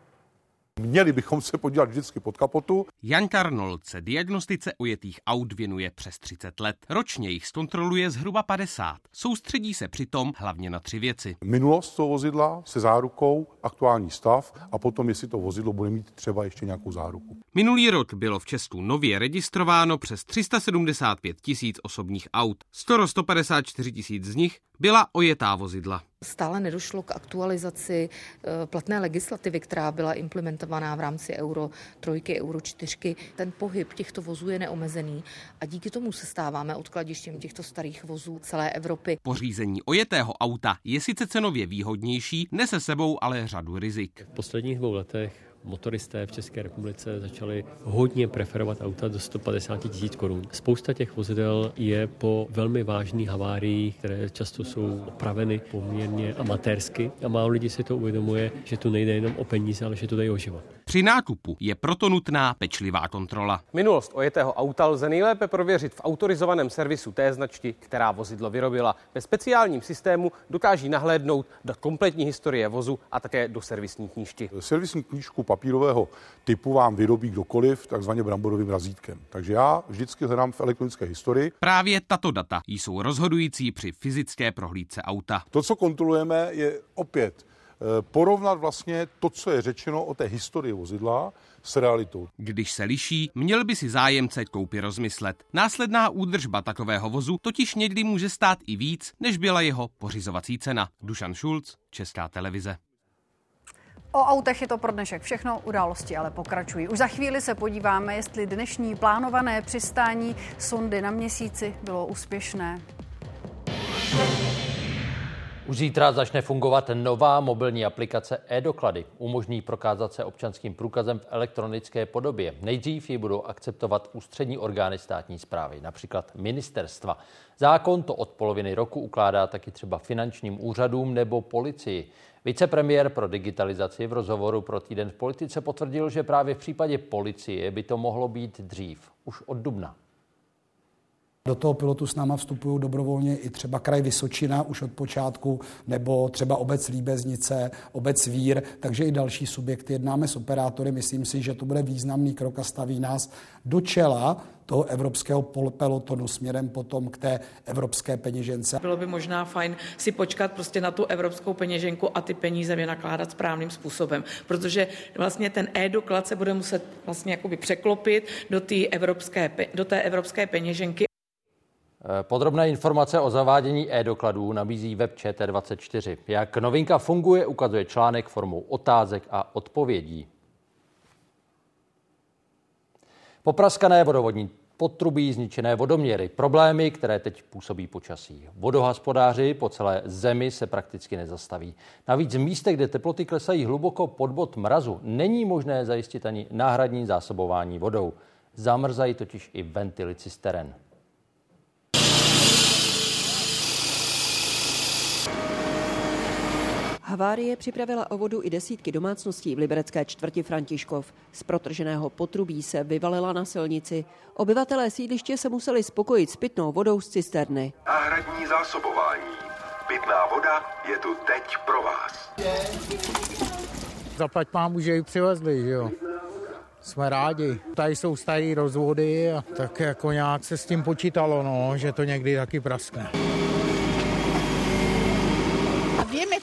Měli bychom se podívat vždycky pod kapotu. Jan Karnold se diagnostice ujetých aut věnuje přes 30 let. Ročně jich zkontroluje zhruba 50. Soustředí se přitom hlavně na tři věci. Minulost toho vozidla se zárukou, aktuální stav a potom, jestli to vozidlo bude mít třeba ještě nějakou záruku. Minulý rok bylo v Česku nově registrováno přes 375 tisíc osobních aut. Skoro 154 tisíc z nich byla ojetá vozidla. Stále nedošlo k aktualizaci eh, platné legislativy, která byla implementovaná v rámci Euro 3, Euro 4. Ten pohyb těchto vozů je neomezený a díky tomu se stáváme odkladištěm těchto starých vozů celé Evropy. Pořízení ojetého auta je sice cenově výhodnější, nese sebou ale řadu rizik. V posledních dvou letech motoristé v České republice začali hodně preferovat auta do 150 tisíc korun. Spousta těch vozidel je po velmi vážných haváriích, které často jsou opraveny poměrně amatérsky a málo lidí si to uvědomuje, že tu nejde jenom o peníze, ale že tu jde o život. Při nákupu je proto nutná pečlivá kontrola. Minulost ojetého auta lze nejlépe prověřit v autorizovaném servisu té značky, která vozidlo vyrobila. Ve speciálním systému dokáží nahlédnout do kompletní historie vozu a také do servisní knížky. Servisní knížku papírového typu vám vyrobí kdokoliv takzvaně bramborovým razítkem. Takže já vždycky hledám v elektronické historii. Právě tato data jsou rozhodující při fyzické prohlídce auta. To, co kontrolujeme, je opět porovnat vlastně to, co je řečeno o té historii vozidla s realitou. Když se liší, měl by si zájemce koupy rozmyslet. Následná údržba takového vozu totiž někdy může stát i víc, než byla jeho pořizovací cena. Dušan Šulc, Česká televize. O autech je to pro dnešek všechno, události ale pokračují. Už za chvíli se podíváme, jestli dnešní plánované přistání sondy na měsíci bylo úspěšné. Už zítra začne fungovat nová mobilní aplikace e-doklady. Umožní prokázat se občanským průkazem v elektronické podobě. Nejdřív ji budou akceptovat ústřední orgány státní zprávy, například ministerstva. Zákon to od poloviny roku ukládá taky třeba finančním úřadům nebo policii. Vicepremiér pro digitalizaci v rozhovoru pro týden v politice potvrdil, že právě v případě policie by to mohlo být dřív, už od dubna. Do toho pilotu s náma vstupují dobrovolně i třeba kraj Vysočina už od počátku, nebo třeba obec Líbeznice, obec Vír, takže i další subjekty. Jednáme s operátory, myslím si, že to bude významný krok a staví nás do čela toho evropského pelotonu směrem potom k té evropské peněžence. Bylo by možná fajn si počkat prostě na tu evropskou peněženku a ty peníze vynakládat správným způsobem, protože vlastně ten e-doklad se bude muset vlastně jakoby překlopit do, té evropské, do té evropské peněženky. Podrobné informace o zavádění e-dokladů nabízí web ČT24. Jak novinka funguje, ukazuje článek formou otázek a odpovědí. Popraskané vodovodní podtrubí, zničené vodoměry, problémy, které teď působí počasí. Vodohospodáři po celé zemi se prakticky nezastaví. Navíc v místech, kde teploty klesají hluboko pod bod mrazu, není možné zajistit ani náhradní zásobování vodou. Zamrzají totiž i ventily cisteren. Havárie připravila o vodu i desítky domácností v liberecké čtvrti Františkov. Z protrženého potrubí se vyvalila na silnici. Obyvatelé sídliště se museli spokojit s pitnou vodou z cisterny. Náhradní zásobování. Pitná voda je tu teď pro vás. Zaplať mámu, že ji přivezli, že jo. Jsme rádi. Tady jsou staré rozvody a tak jako nějak se s tím počítalo, no, že to někdy taky praskne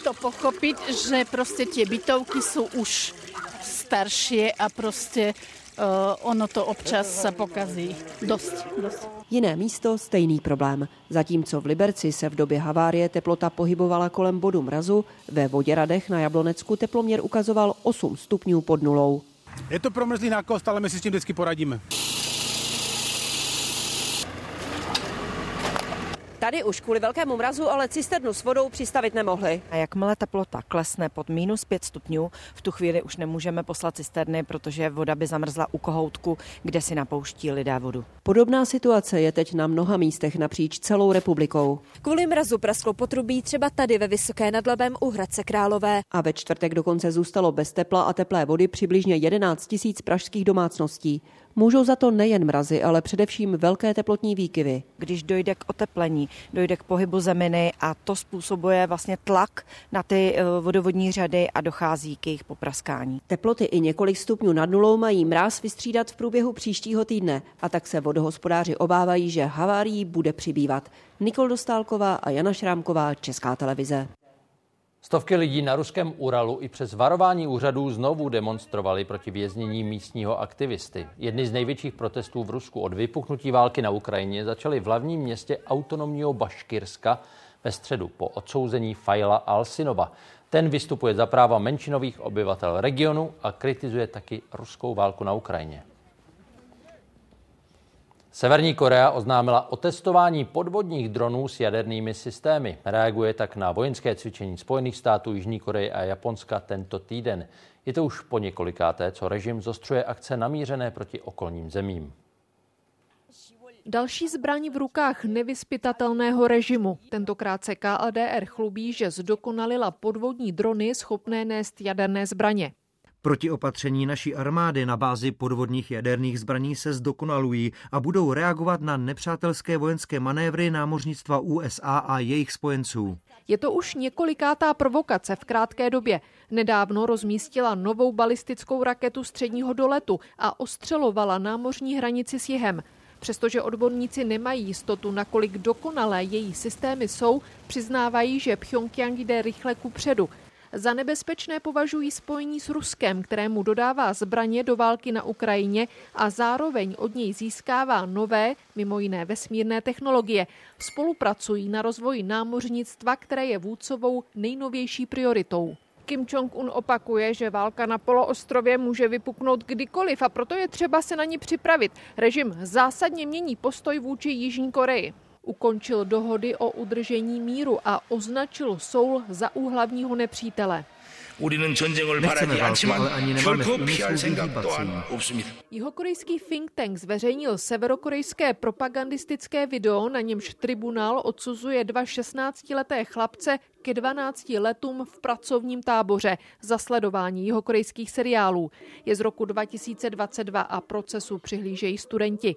to pochopiť, že proste tie bytovky sú už staršie a proste uh, ono to občas se pokazí. Dost, dost. Jiné místo, stejný problém. Zatímco v Liberci se v době havárie teplota pohybovala kolem bodu mrazu, ve Voděradech na Jablonecku teploměr ukazoval 8 stupňů pod nulou. Je to promrzlý nákost, ale my si s tím vždycky poradíme. Tady už kvůli velkému mrazu ale cisternu s vodou přistavit nemohli. A jakmile teplota klesne pod minus 5 stupňů, v tu chvíli už nemůžeme poslat cisterny, protože voda by zamrzla u kohoutku, kde si napouští lidé vodu. Podobná situace je teď na mnoha místech napříč celou republikou. Kvůli mrazu prasklo potrubí třeba tady ve Vysoké nad Labem u Hradce Králové. A ve čtvrtek dokonce zůstalo bez tepla a teplé vody přibližně 11 tisíc pražských domácností. Můžou za to nejen mrazy, ale především velké teplotní výkyvy. Když dojde k oteplení, dojde k pohybu zeminy a to způsobuje vlastně tlak na ty eh, vodovodní řady a dochází k jejich popraskání. Teploty i několik stupňů nad nulou mají mráz vystřídat v průběhu příštího týdne a tak se vodohospodáři obávají, že havárií bude přibývat. Nikol Dostálková a Jana Šrámková, Česká televize. Stovky lidí na ruském Uralu i přes varování úřadů znovu demonstrovali proti věznění místního aktivisty. Jedny z největších protestů v Rusku od vypuknutí války na Ukrajině začaly v hlavním městě autonomního Baškirska ve středu po odsouzení Fajla Alsinova. Ten vystupuje za práva menšinových obyvatel regionu a kritizuje taky ruskou válku na Ukrajině. Severní Korea oznámila o testování podvodních dronů s jadernými systémy. Reaguje tak na vojenské cvičení Spojených států, Jižní Koreje a Japonska tento týden. Je to už po několikáté, co režim zostřuje akce namířené proti okolním zemím. Další zbraň v rukách nevyspytatelného režimu. Tentokrát se KLDR chlubí, že zdokonalila podvodní drony schopné nést jaderné zbraně. Protiopatření naší armády na bázi podvodních jaderných zbraní se zdokonalují a budou reagovat na nepřátelské vojenské manévry námořnictva USA a jejich spojenců. Je to už několikátá provokace v krátké době. Nedávno rozmístila novou balistickou raketu středního doletu a ostřelovala námořní hranici s jihem. Přestože odborníci nemají jistotu, nakolik dokonalé její systémy jsou, přiznávají, že Pyongyang jde rychle ku předu. Za nebezpečné považují spojení s Ruskem, kterému dodává zbraně do války na Ukrajině a zároveň od něj získává nové, mimo jiné vesmírné technologie. Spolupracují na rozvoji námořnictva, které je vůdcovou nejnovější prioritou. Kim Jong-un opakuje, že válka na poloostrově může vypuknout kdykoliv a proto je třeba se na ní připravit. Režim zásadně mění postoj vůči Jižní Koreji. Ukončil dohody o udržení míru a označil Soul za úhlavního nepřítele. Nechceme válku, ale ani nemáme v úmyslu vyhýbat se jí. Jihokorejský think tank zveřejnil severokorejské propagandistické video, na němž tribunál odsuzuje dva 16-leté chlapce ke 12 letům v pracovním táboře za sledování jihokorejských seriálů. Je z roku 2022 a procesu přihlížejí studenti.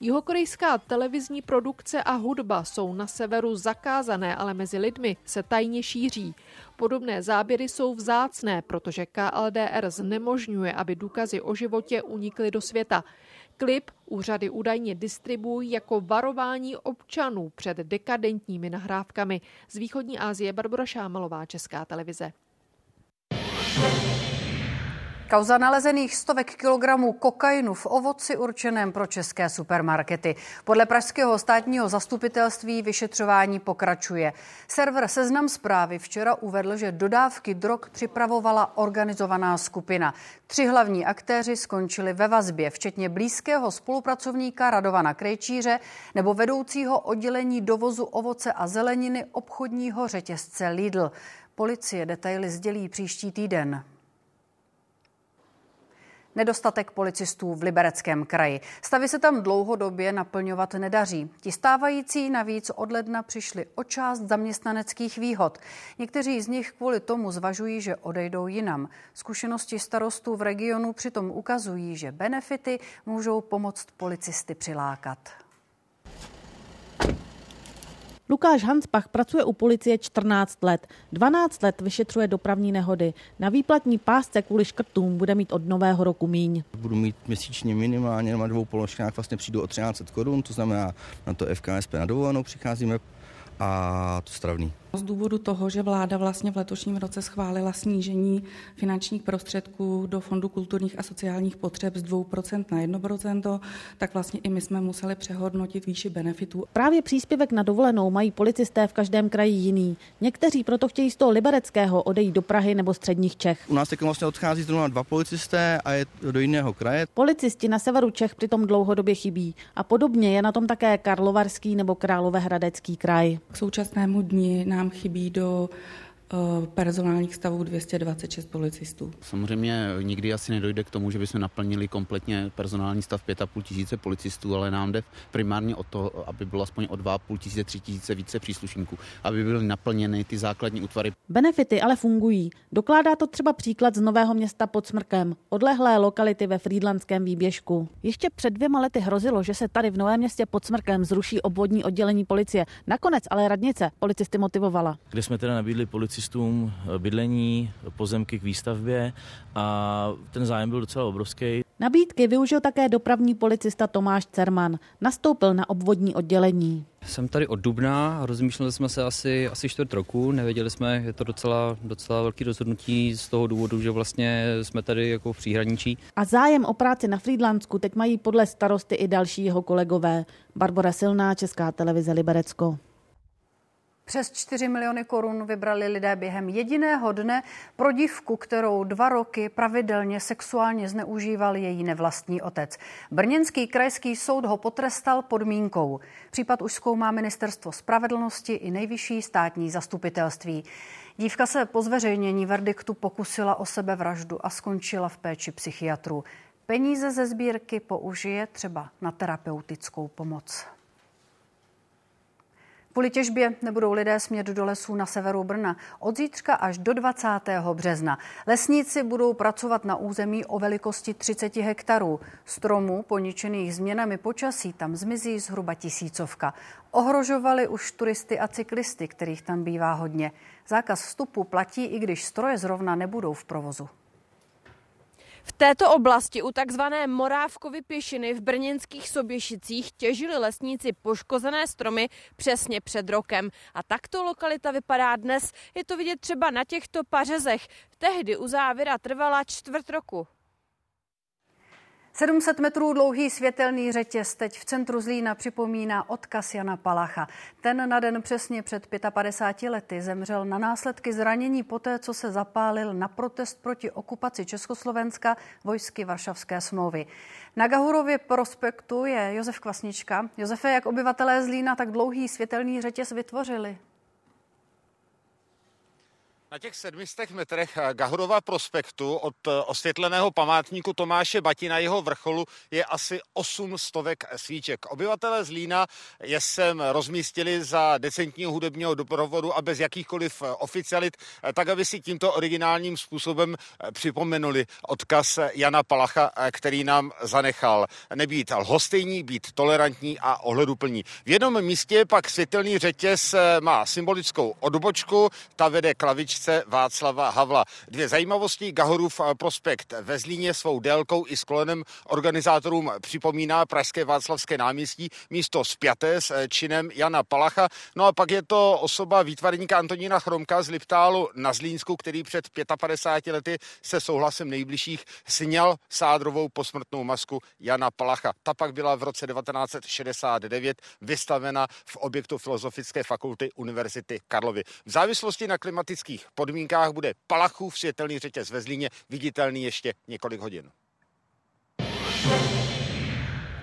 Jihokorejská televizní produkce a hudba jsou na severu zakázané, ale mezi lidmi se tajně šíří. Podobné záběry jsou vzácné, protože KLDR znemožňuje, aby důkazy o životě unikly do světa. Klip úřady údajně distribuují jako varování občanů před dekadentními nahrávkami. Z východní Asie Barbara Šámalová, Česká televize. Kauza nalezených stovek kilogramů kokainu v ovoci určeném pro české supermarkety. Podle pražského státního zastupitelství vyšetřování pokračuje. Server Seznam zprávy včera uvedl, že dodávky drog připravovala organizovaná skupina. Tři hlavní aktéři skončili ve vazbě, včetně blízkého spolupracovníka Radovana Krejčíře nebo vedoucího oddělení dovozu ovoce a zeleniny obchodního řetězce Lidl. Policie detaily sdělí příští týden. Nedostatek policistů v Libereckém kraji. Stavy se tam dlouhodobě naplňovat nedaří. Ti stávající navíc od ledna přišli o část zaměstnaneckých výhod. Někteří z nich kvůli tomu zvažují, že odejdou jinam. Zkušenosti starostů v regionu přitom ukazují, že benefity můžou pomoct policisty přilákat. Lukáš Hanspach pracuje u policie 14 let. 12 let vyšetřuje dopravní nehody. Na výplatní pásce kvůli škrtům bude mít od nového roku míň. Budu mít měsíčně minimálně na dvou položkách vlastně přijdu o 13 korun, to znamená na to FKSP na dovolenou přicházíme a to stravný. Z důvodu toho, že vláda vlastně v letošním roce schválila snížení finančních prostředků do Fondu kulturních a sociálních potřeb z 2% na 1%, tak vlastně i my jsme museli přehodnotit výši benefitů. Právě příspěvek na dovolenou mají policisté v každém kraji jiný. Někteří proto chtějí z toho libereckého odejít do Prahy nebo středních Čech. U nás teď vlastně odchází zrovna dva policisté a je do jiného kraje. Policisti na severu Čech přitom dlouhodobě chybí. A podobně je na tom také Karlovarský nebo Královéhradecký kraj. K současnému dni nám chybí do personálních stavů 226 policistů. Samozřejmě nikdy asi nedojde k tomu, že bychom naplnili kompletně personální stav 5,5 tisíce policistů, ale nám jde primárně o to, aby bylo aspoň o 2,5 tisíce, 3 tisíce více příslušníků, aby byly naplněny ty základní útvary. Benefity ale fungují. Dokládá to třeba příklad z Nového města pod Smrkem, odlehlé lokality ve Frýdlandském výběžku. Ještě před dvěma lety hrozilo, že se tady v Novém městě pod Smrkem zruší obvodní oddělení policie. Nakonec ale radnice policisty motivovala. Kde jsme teda nabídli policistům bydlení, pozemky k výstavbě a ten zájem byl docela obrovský. Nabídky využil také dopravní policista Tomáš Cerman. Nastoupil na obvodní oddělení. Jsem tady od Dubna, rozmýšleli jsme se asi, asi čtvrt roku, nevěděli jsme, je to docela, docela velký rozhodnutí z toho důvodu, že vlastně jsme tady jako v příhraničí. A zájem o práci na Frýdlansku teď mají podle starosty i další jeho kolegové. Barbara Silná, Česká televize Liberecko. Přes 4 miliony korun vybrali lidé během jediného dne pro dívku, kterou dva roky pravidelně sexuálně zneužíval její nevlastní otec. Brněnský krajský soud ho potrestal podmínkou. Případ už zkoumá ministerstvo spravedlnosti i nejvyšší státní zastupitelství. Dívka se po zveřejnění verdiktu pokusila o sebevraždu a skončila v péči psychiatrů. Peníze ze sbírky použije třeba na terapeutickou pomoc. Kvůli těžbě nebudou lidé smět do lesů na severu Brna od zítřka až do 20. března. Lesníci budou pracovat na území o velikosti 30 hektarů. Stromů poničených změnami počasí tam zmizí zhruba tisícovka. Ohrožovali už turisty a cyklisty, kterých tam bývá hodně. Zákaz vstupu platí, i když stroje zrovna nebudou v provozu. V této oblasti u takzvané Morávkovy pěšiny v brněnských Soběšicích těžili lesníci poškozené stromy přesně před rokem. A takto lokalita vypadá dnes. Je to vidět třeba na těchto pařezech. Tehdy u závěra trvala čtvrt roku. 700 metrů dlouhý světelný řetěz teď v centru Zlína připomíná odkaz Jana Palacha. Ten na den přesně před 55 lety zemřel na následky zranění poté, co se zapálil na protest proti okupaci Československa vojsky Varšavské smlouvy. Na Gahurově prospektu je Josef Kvasnička. Josefe, jak obyvatelé Zlína tak dlouhý světelný řetěz vytvořili? Na těch sedmistech metrech Gahurova prospektu od eh, osvětleného památníku Tomáše Bati na jeho vrcholu je asi 8 stovek svíček. Obyvatelé Zlína je sem rozmístili za decentního hudebního doprovodu a bez jakýchkoliv eh, oficialit, eh, tak aby si tímto originálním způsobem připomenuli odkaz Jana Palacha, který nám zanechal. Nebýt lhostejní, být tolerantní a ohleduplní. V jednom místě pak světelný řetěz má symbolickou odbočku, ta vede klavičce ulice Václava Havla. Dvě zajímavosti. Gahorův prospekt ve Zlíně svou délkou i sklonem organizátorům připomíná Pražské Václavské náměstí místo spjaté s činem Jana Palacha. No a pak je to osoba výtvarníka Antonína Chromka z Liptálu na Zlínsku, který před 55 lety se souhlasem nejbližších sněl sádrovou posmrtnou masku Jana Palacha. Ta pak byla v roce 1969 vystavena v objektu Filozofické fakulty Univerzity Karlovy. V závislosti na klimatických podmínkách bude Palachův světelný řetěz ve Zlíně viditelný ještě několik hodin.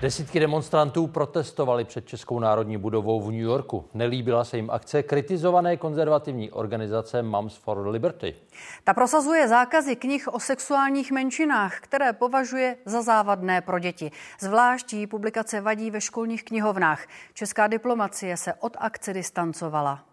Desítky demonstrantů protestovali před Českou národní budovou v New Yorku. Nelíbila se jim akce kritizované konzervativní organizace Moms for Liberty. Ta prosazuje zákazy knih o sexuálních menšinách, které považuje za závadné pro děti. Zvlášť jí publikace vadí ve školních knihovnách. Česká diplomacie se od akce distancovala.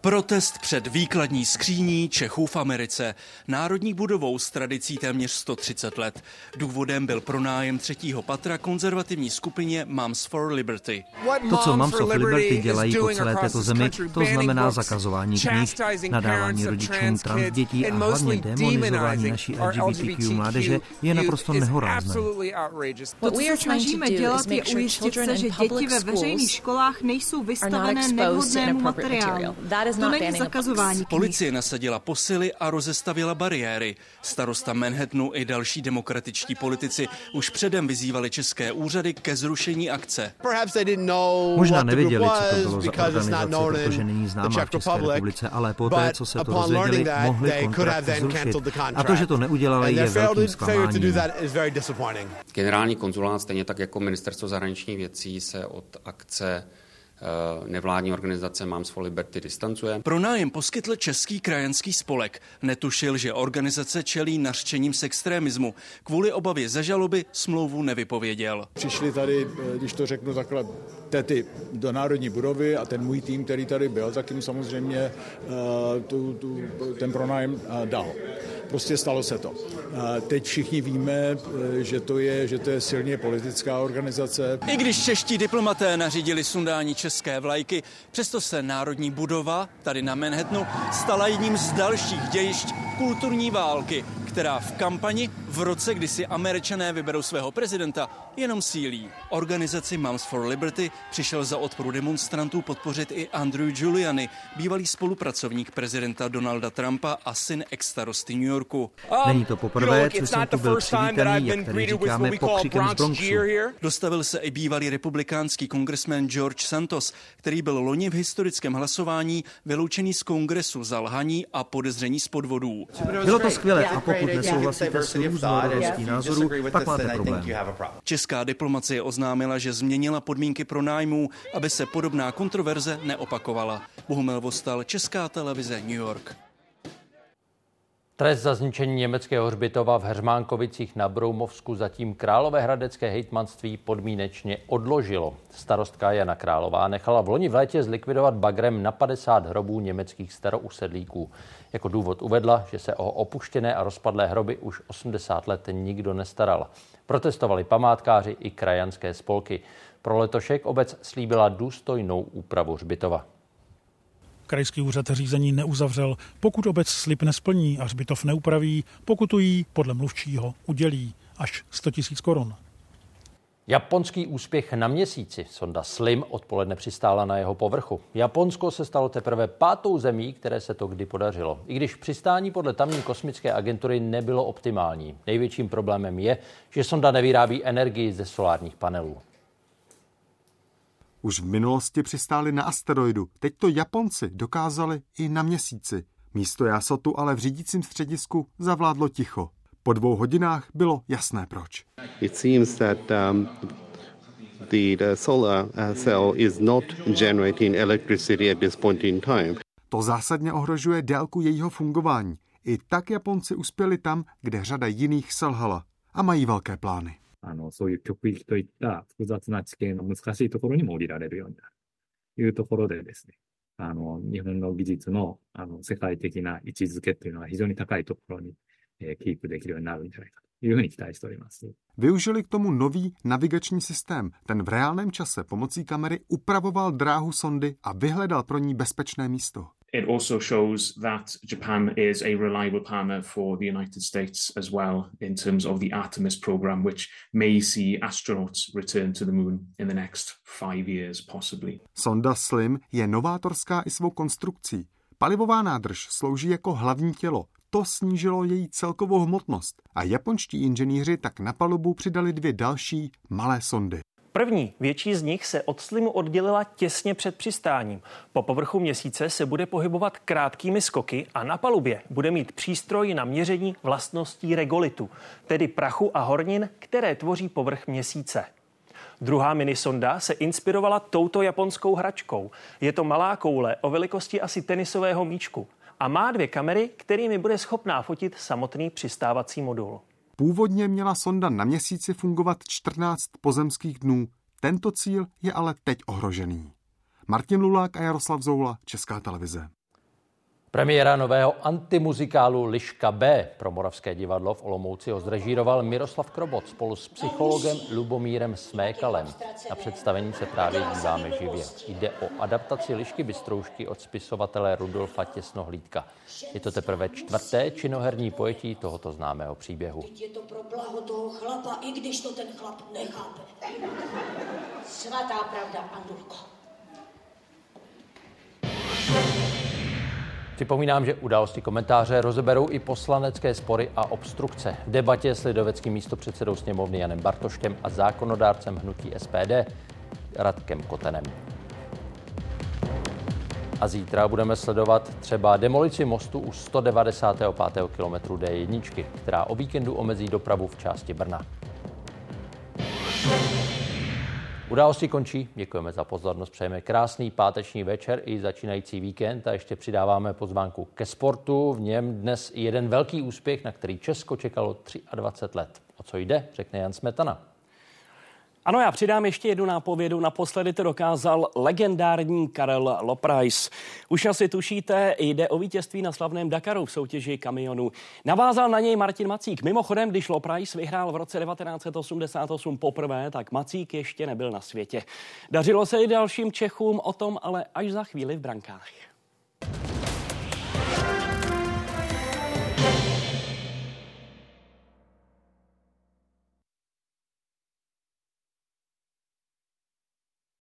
Protest před výkladní skříní Čechů v Americe. Národní budovou s tradicí téměř 130 let. Důvodem byl pronájem třetího patra konzervativní skupině Moms for Liberty. To, co Moms for Liberty dělají po celé této zemi, to znamená zakazování knih, nadávání rodičům trans dětí a hlavně demonizování naší LGBTQ mládeže je naprosto nehorázné. To, co se snažíme dělat, je ujistit se, že děti ve veřejných školách nejsou vystavené nevhodnému materiálu. To není zakazování knih. Policie nasadila posily a rozestavila bariéry. Starosta Manhattanu i další demokratičtí politici už předem vyzývali české úřady ke zrušení akce. Možná nevěděli, co to bylo za organizaci, protože není známá v České republice, ale poté, co se to dozvěděli, mohli kontrakt zrušit. A to, že to neudělali, je velkým zklamáním. Generální konzulát, stejně tak jako ministerstvo zahraničních věcí, se od akce nevládní organizace Moms for Liberty distancuje. Pronájem poskytl Český krajanský spolek. Netušil, že organizace čelí nařčením z extremismu. Kvůli obavě ze žaloby smlouvu nevypověděl. Přišli tady, když to řeknu takhle, tety do Národní budovy a ten můj tým, který tady byl, tak jim samozřejmě tu, tu, ten pronájem dal. Prostě stalo se to. Teď všichni víme, že to je, že to je silně politická organizace. I když čeští diplomaté nařídili sundání české vlajky, přesto se Národní budova tady na Manhattanu stala jedním z dalších dějišť kulturní války, která v kampani v roce, kdy si američané vyberou svého prezidenta, jenom sílí. Organizaci Moms for Liberty přišel za odporu demonstrantů podpořit i Andrew Giuliani, bývalý spolupracovník prezidenta Donalda Trumpa a syn ex-starosty New Yorku. Není to poprvé, co jsem tu byl přivítaný, jak tady říkáme, pokřikem z Bronxu. Dostavil se i bývalý republikánský kongresmen George Santos, který byl loni v historickém hlasování vyloučený z kongresu za lhaní a podezření z podvodů. Bylo to skvělé a pokud nesouhlasíte s různorodosti názorů, pak máte problém. Česká diplomacie oznámila, že změnila podmínky pro nájmu, aby se podobná kontroverze neopakovala. Bohumil Vostal, Česká televize New York. Trest za zničení německého hřbitova v Heřmánkovicích na Broumovsku zatím Královéhradecké hejtmanství podmínečně odložilo. Starostka Jana Králová nechala v loni v létě zlikvidovat bagrem na 50 hrobů německých starousedlíků. Jako důvod uvedla, že se o opuštěné a rozpadlé hroby už 80 let nikdo nestaral. Protestovali památkáři i krajanské spolky. Pro letošek obec slíbila důstojnou úpravu hřbitova. Krajský úřad řízení neuzavřel. Pokud obec slib nesplní a hřbitov neupraví, pokutují podle mluvčího udělí až 100 000 korun. Japonský úspěch na měsíci. Sonda Slim odpoledne přistála na jeho povrchu. Japonsko se stalo teprve pátou zemí, které se to kdy podařilo. I když přistání podle tamní kosmické agentury nebylo optimální. Největším problémem je, že sonda nevyrábí energii ze solárních panelů. Už v minulosti přistáli na asteroidu, teď to Japonci dokázali i na měsíci. Místo jásotu ale v řídícím středisku zavládlo ticho. Po dvou hodinách bylo jasné proč. It seems that um, the, the solar uh, cell is not generating electricity at this point in time. To zásadně ohrožuje délku jejího fungování. I tak Japonci uspěli tam, kde řada jiných selhala a mají velké plány. あの、そういう極域といった複雑な地形の難しいところにも降りられるようになるというところでですね、あの、日本の技術の、あの、世界的な位置づけっていうのが非常に高いところに、えー、 キープできるようになるんじゃないかというふうに期待しております。 Využili k tomu nový navigační systém. Ten v reálném čase pomocí kamery upravoval dráhu sondy a vyhledal pro ní bezpečné místo. It also shows that Japan is a reliable partner for the United States as well in terms of the Artemis program, which may see astronauts return to the moon in the next five years, possibly. Sonda Slim je novátorská i svou konstrukcí. Palivová nádrž slouží jako hlavní tělo. to snížilo její celkovou hmotnost a japonští inženýři tak na palubu přidali dvě další malé sondy. První, větší z nich se od Slimu oddělila těsně před přistáním. Po povrchu měsíce se bude pohybovat krátkými skoky a na palubě bude mít přístroj na měření vlastností regolitu, tedy prachu a hornin, které tvoří povrch měsíce. Druhá minisonda se inspirovala touto japonskou hračkou. Je to malá koule o velikosti asi tenisového míčku a má dvě kamery, kterými bude schopná fotit samotný přistávací modul. Původně měla sonda na měsíci fungovat 14 pozemských dnů. Tento cíl je ale teď ohrožený. Martin Lulák a Jaroslav Zoula, Česká televize. Premiéra nového antimuzikálu Liška B pro Moravské divadlo v Olomouci ho zrežíroval Miroslav Krobot spolu s psychologem Lubomírem Smékalem. Na představení se právě díváme živě. Jde o adaptaci Lišky Bystroušky od spisovatele Rudolfa Těsnohlídka. Je to teprve čtvrté činoherní pojetí tohoto známého příběhu. Je to pro blaho toho chlapa, i když to ten chlap nechápe. Svatá pravda, Andulko. Připomínám, že události komentáře rozeberou i poslanecké spory a obstrukce. V debatě s lidoveckým místopředsedou sněmovny Janem Bartoškem a zákonodárcem hnutí SPD Radkem Kotenem. A zítra budeme sledovat třeba demolici mostu u 195. kilometru D1, která o víkendu omezí dopravu v části Brna. Události končí, děkujeme za pozornost, přejeme krásný páteční večer i začínající víkend a ještě přidáváme pozvánku ke sportu. V něm dnes jeden velký úspěch, na který Česko čekalo 23 let. O co jde, řekne Jan Smetana. Ano, já přidám ještě jednu nápovědu. Naposledy to dokázal legendární Karel Loprais. Už asi tušíte, jde o vítězství na slavném Dakaru v soutěži kamionů. Navázal na něj Martin Macík. Mimochodem, když Loprais vyhrál v roce 1988 poprvé, tak Macík ještě nebyl na světě. Dařilo se i dalším Čechům, o tom ale až za chvíli v brankách.